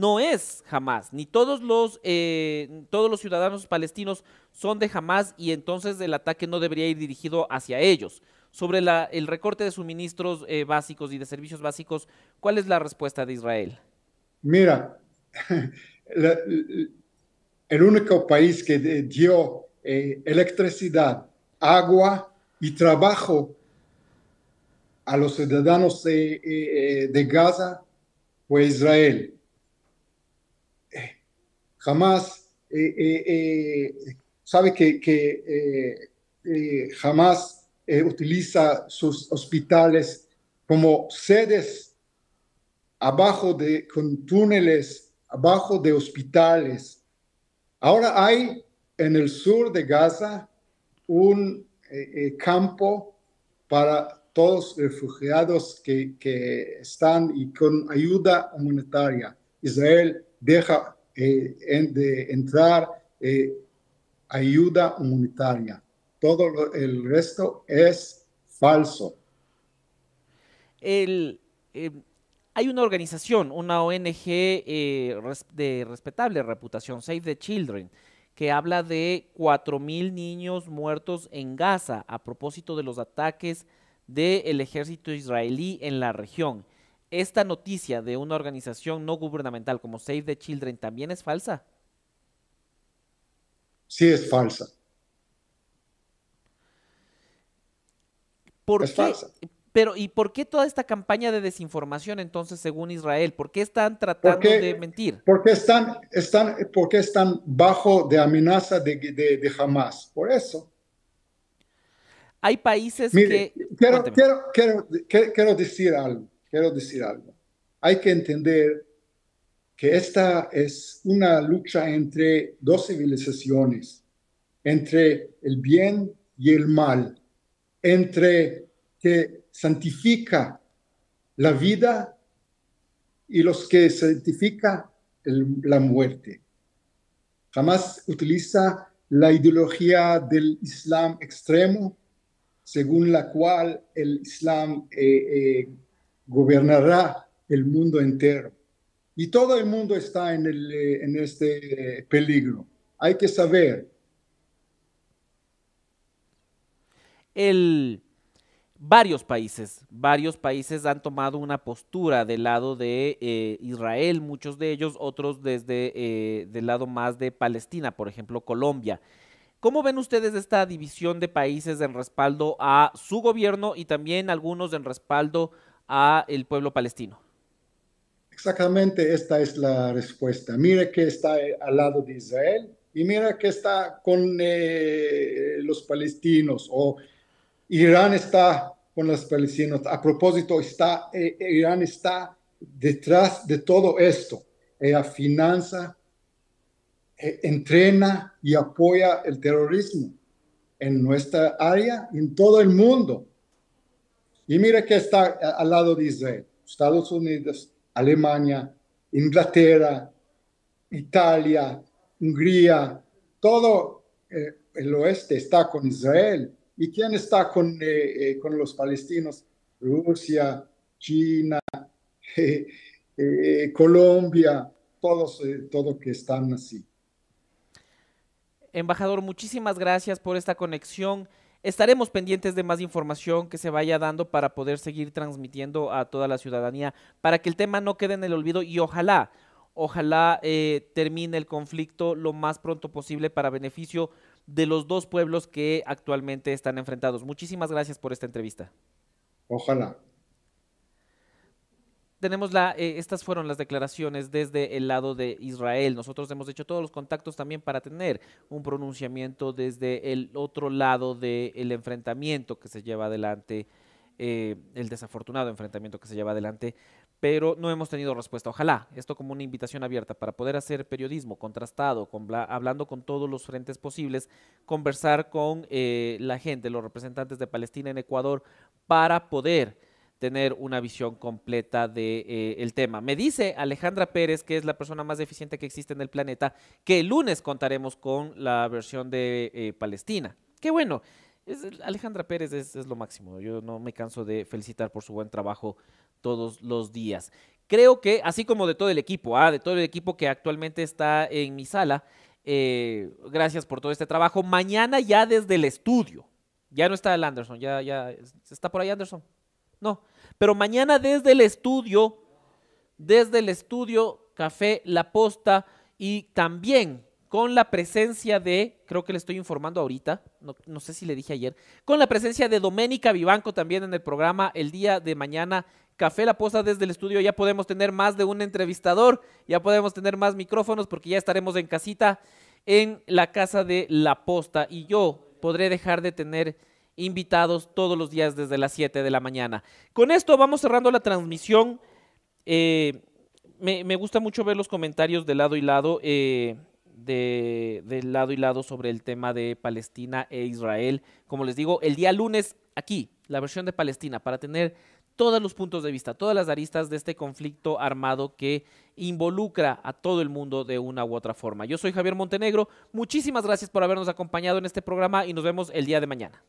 no es Hamas, ni todos los, eh, todos los ciudadanos palestinos son de Hamas y entonces el ataque no debería ir dirigido hacia ellos. Sobre el recorte de suministros eh, básicos y de servicios básicos, ¿cuál es la respuesta de Israel? Mira, *laughs* el único país que dio eh, electricidad, agua y trabajo a los ciudadanos de Gaza fue Israel. Jamás, sabe que, jamás utiliza sus hospitales como sedes abajo de, con túneles, abajo de hospitales. Ahora hay en el sur de Gaza un eh, eh, campo para todos refugiados que, están y con ayuda humanitaria. Israel deja eh, de entrar ayuda humanitaria. Todo el resto es falso. El, hay una organización, una ONG de respetable reputación, Save the Children, que habla de 4.000 niños muertos en Gaza a propósito de los ataques del ejército israelí en la región. ¿Esta noticia de una organización no gubernamental como Save the Children también es falsa? Sí, es falsa. ¿Por es falsa. Pero, ¿y por qué toda esta campaña de desinformación entonces, según Israel? ¿Por qué están tratando de mentir? Porque están, están, porque están bajo de amenaza de, de, Hamas. Por eso. Hay países que... Quiero, quiero, quiero, quiero, decir algo. Quiero decir algo. Hay que entender que esta es una lucha entre dos civilizaciones, entre el bien y el mal, entre que santifica la vida y los que santifica la muerte. Jamás utiliza la ideología del Islam extremo, según la cual el Islam eh, eh, gobernará el mundo entero. Y todo el mundo está en, el, eh, en este peligro. Hay que saber. El, varios países, varios países han tomado una postura del lado de eh, Israel, muchos de ellos, otros desde eh, del lado más de Palestina, por ejemplo Colombia. ¿Cómo ven ustedes esta división de países en respaldo a su gobierno y también algunos en respaldo a el pueblo palestino? Exactamente, esta es la respuesta. Mire que está eh, al lado de Israel y mira que está con los palestinos o Irán está con los palestinos. A propósito, está, eh, Irán está detrás de todo esto. Ella finanza, eh, entrena y apoya el terrorismo en nuestra área en todo el mundo. Y mira que está al lado de Israel, Estados Unidos, Alemania, Inglaterra, Italia, Hungría, todo eh, el oeste está con Israel ¿Y quién está con, eh, eh, con los palestinos? Rusia, China, *laughs* Colombia, todos, todos que están así. Embajador, muchísimas gracias por esta conexión. Estaremos pendientes de más información que se vaya dando para poder seguir transmitiendo a toda la ciudadanía, para que el tema no quede en el olvido y ojalá, ojalá eh, termine el conflicto lo más pronto posible para beneficio de los dos pueblos que actualmente están enfrentados. Muchísimas gracias por esta entrevista. Ojalá tenemos la, eh, estas fueron las declaraciones desde el lado de Israel. Nosotros hemos hecho todos los contactos también para tener un pronunciamiento desde el otro lado del enfrentamiento que se lleva adelante, eh, el desafortunado enfrentamiento que se lleva adelante, pero no hemos tenido respuesta. Ojalá, esto como una invitación abierta para poder hacer periodismo contrastado, hablando con todos los frentes posibles, conversar con eh, la gente, los representantes de Palestina en Ecuador, para poder tener una visión completa del de, eh, el tema. Me dice Alejandra Pérez, que es la persona más eficiente que existe en el planeta, que el lunes contaremos con la versión de eh, Palestina. Qué bueno. Es, Alejandra Pérez es, es, lo máximo. Yo no me canso de felicitar por su buen trabajo todos los días. Creo que, así como de todo el equipo, ah, de todo el equipo que actualmente está en mi sala, eh, gracias por todo este trabajo. Mañana ya desde el estudio. Ya no está el Anderson, ya, ya está por ahí Anderson. No, pero mañana desde el estudio, desde el estudio Café La Posta y también con la presencia de, creo que le estoy informando ahorita, no, sé si le dije ayer, con la presencia de Doménica Vivanco también en el programa el día de mañana. Café La Posta desde el estudio, ya podemos tener más de un entrevistador, ya podemos tener más micrófonos porque ya estaremos en casita en la casa de La Posta y yo podré dejar de tener invitados todos los días desde las 7 de la mañana. Con esto vamos cerrando la transmisión. Eh, me, gusta mucho ver los comentarios de lado y lado, eh, de, lado y lado sobre el tema de Palestina e Israel. Como les digo, el día lunes aquí, la versión de Palestina, para tener todos los puntos de vista, todas las aristas de este conflicto armado que involucra a todo el mundo de una u otra forma. Yo soy Javier Montenegro, muchísimas gracias por habernos acompañado en este programa y nos vemos el día de mañana.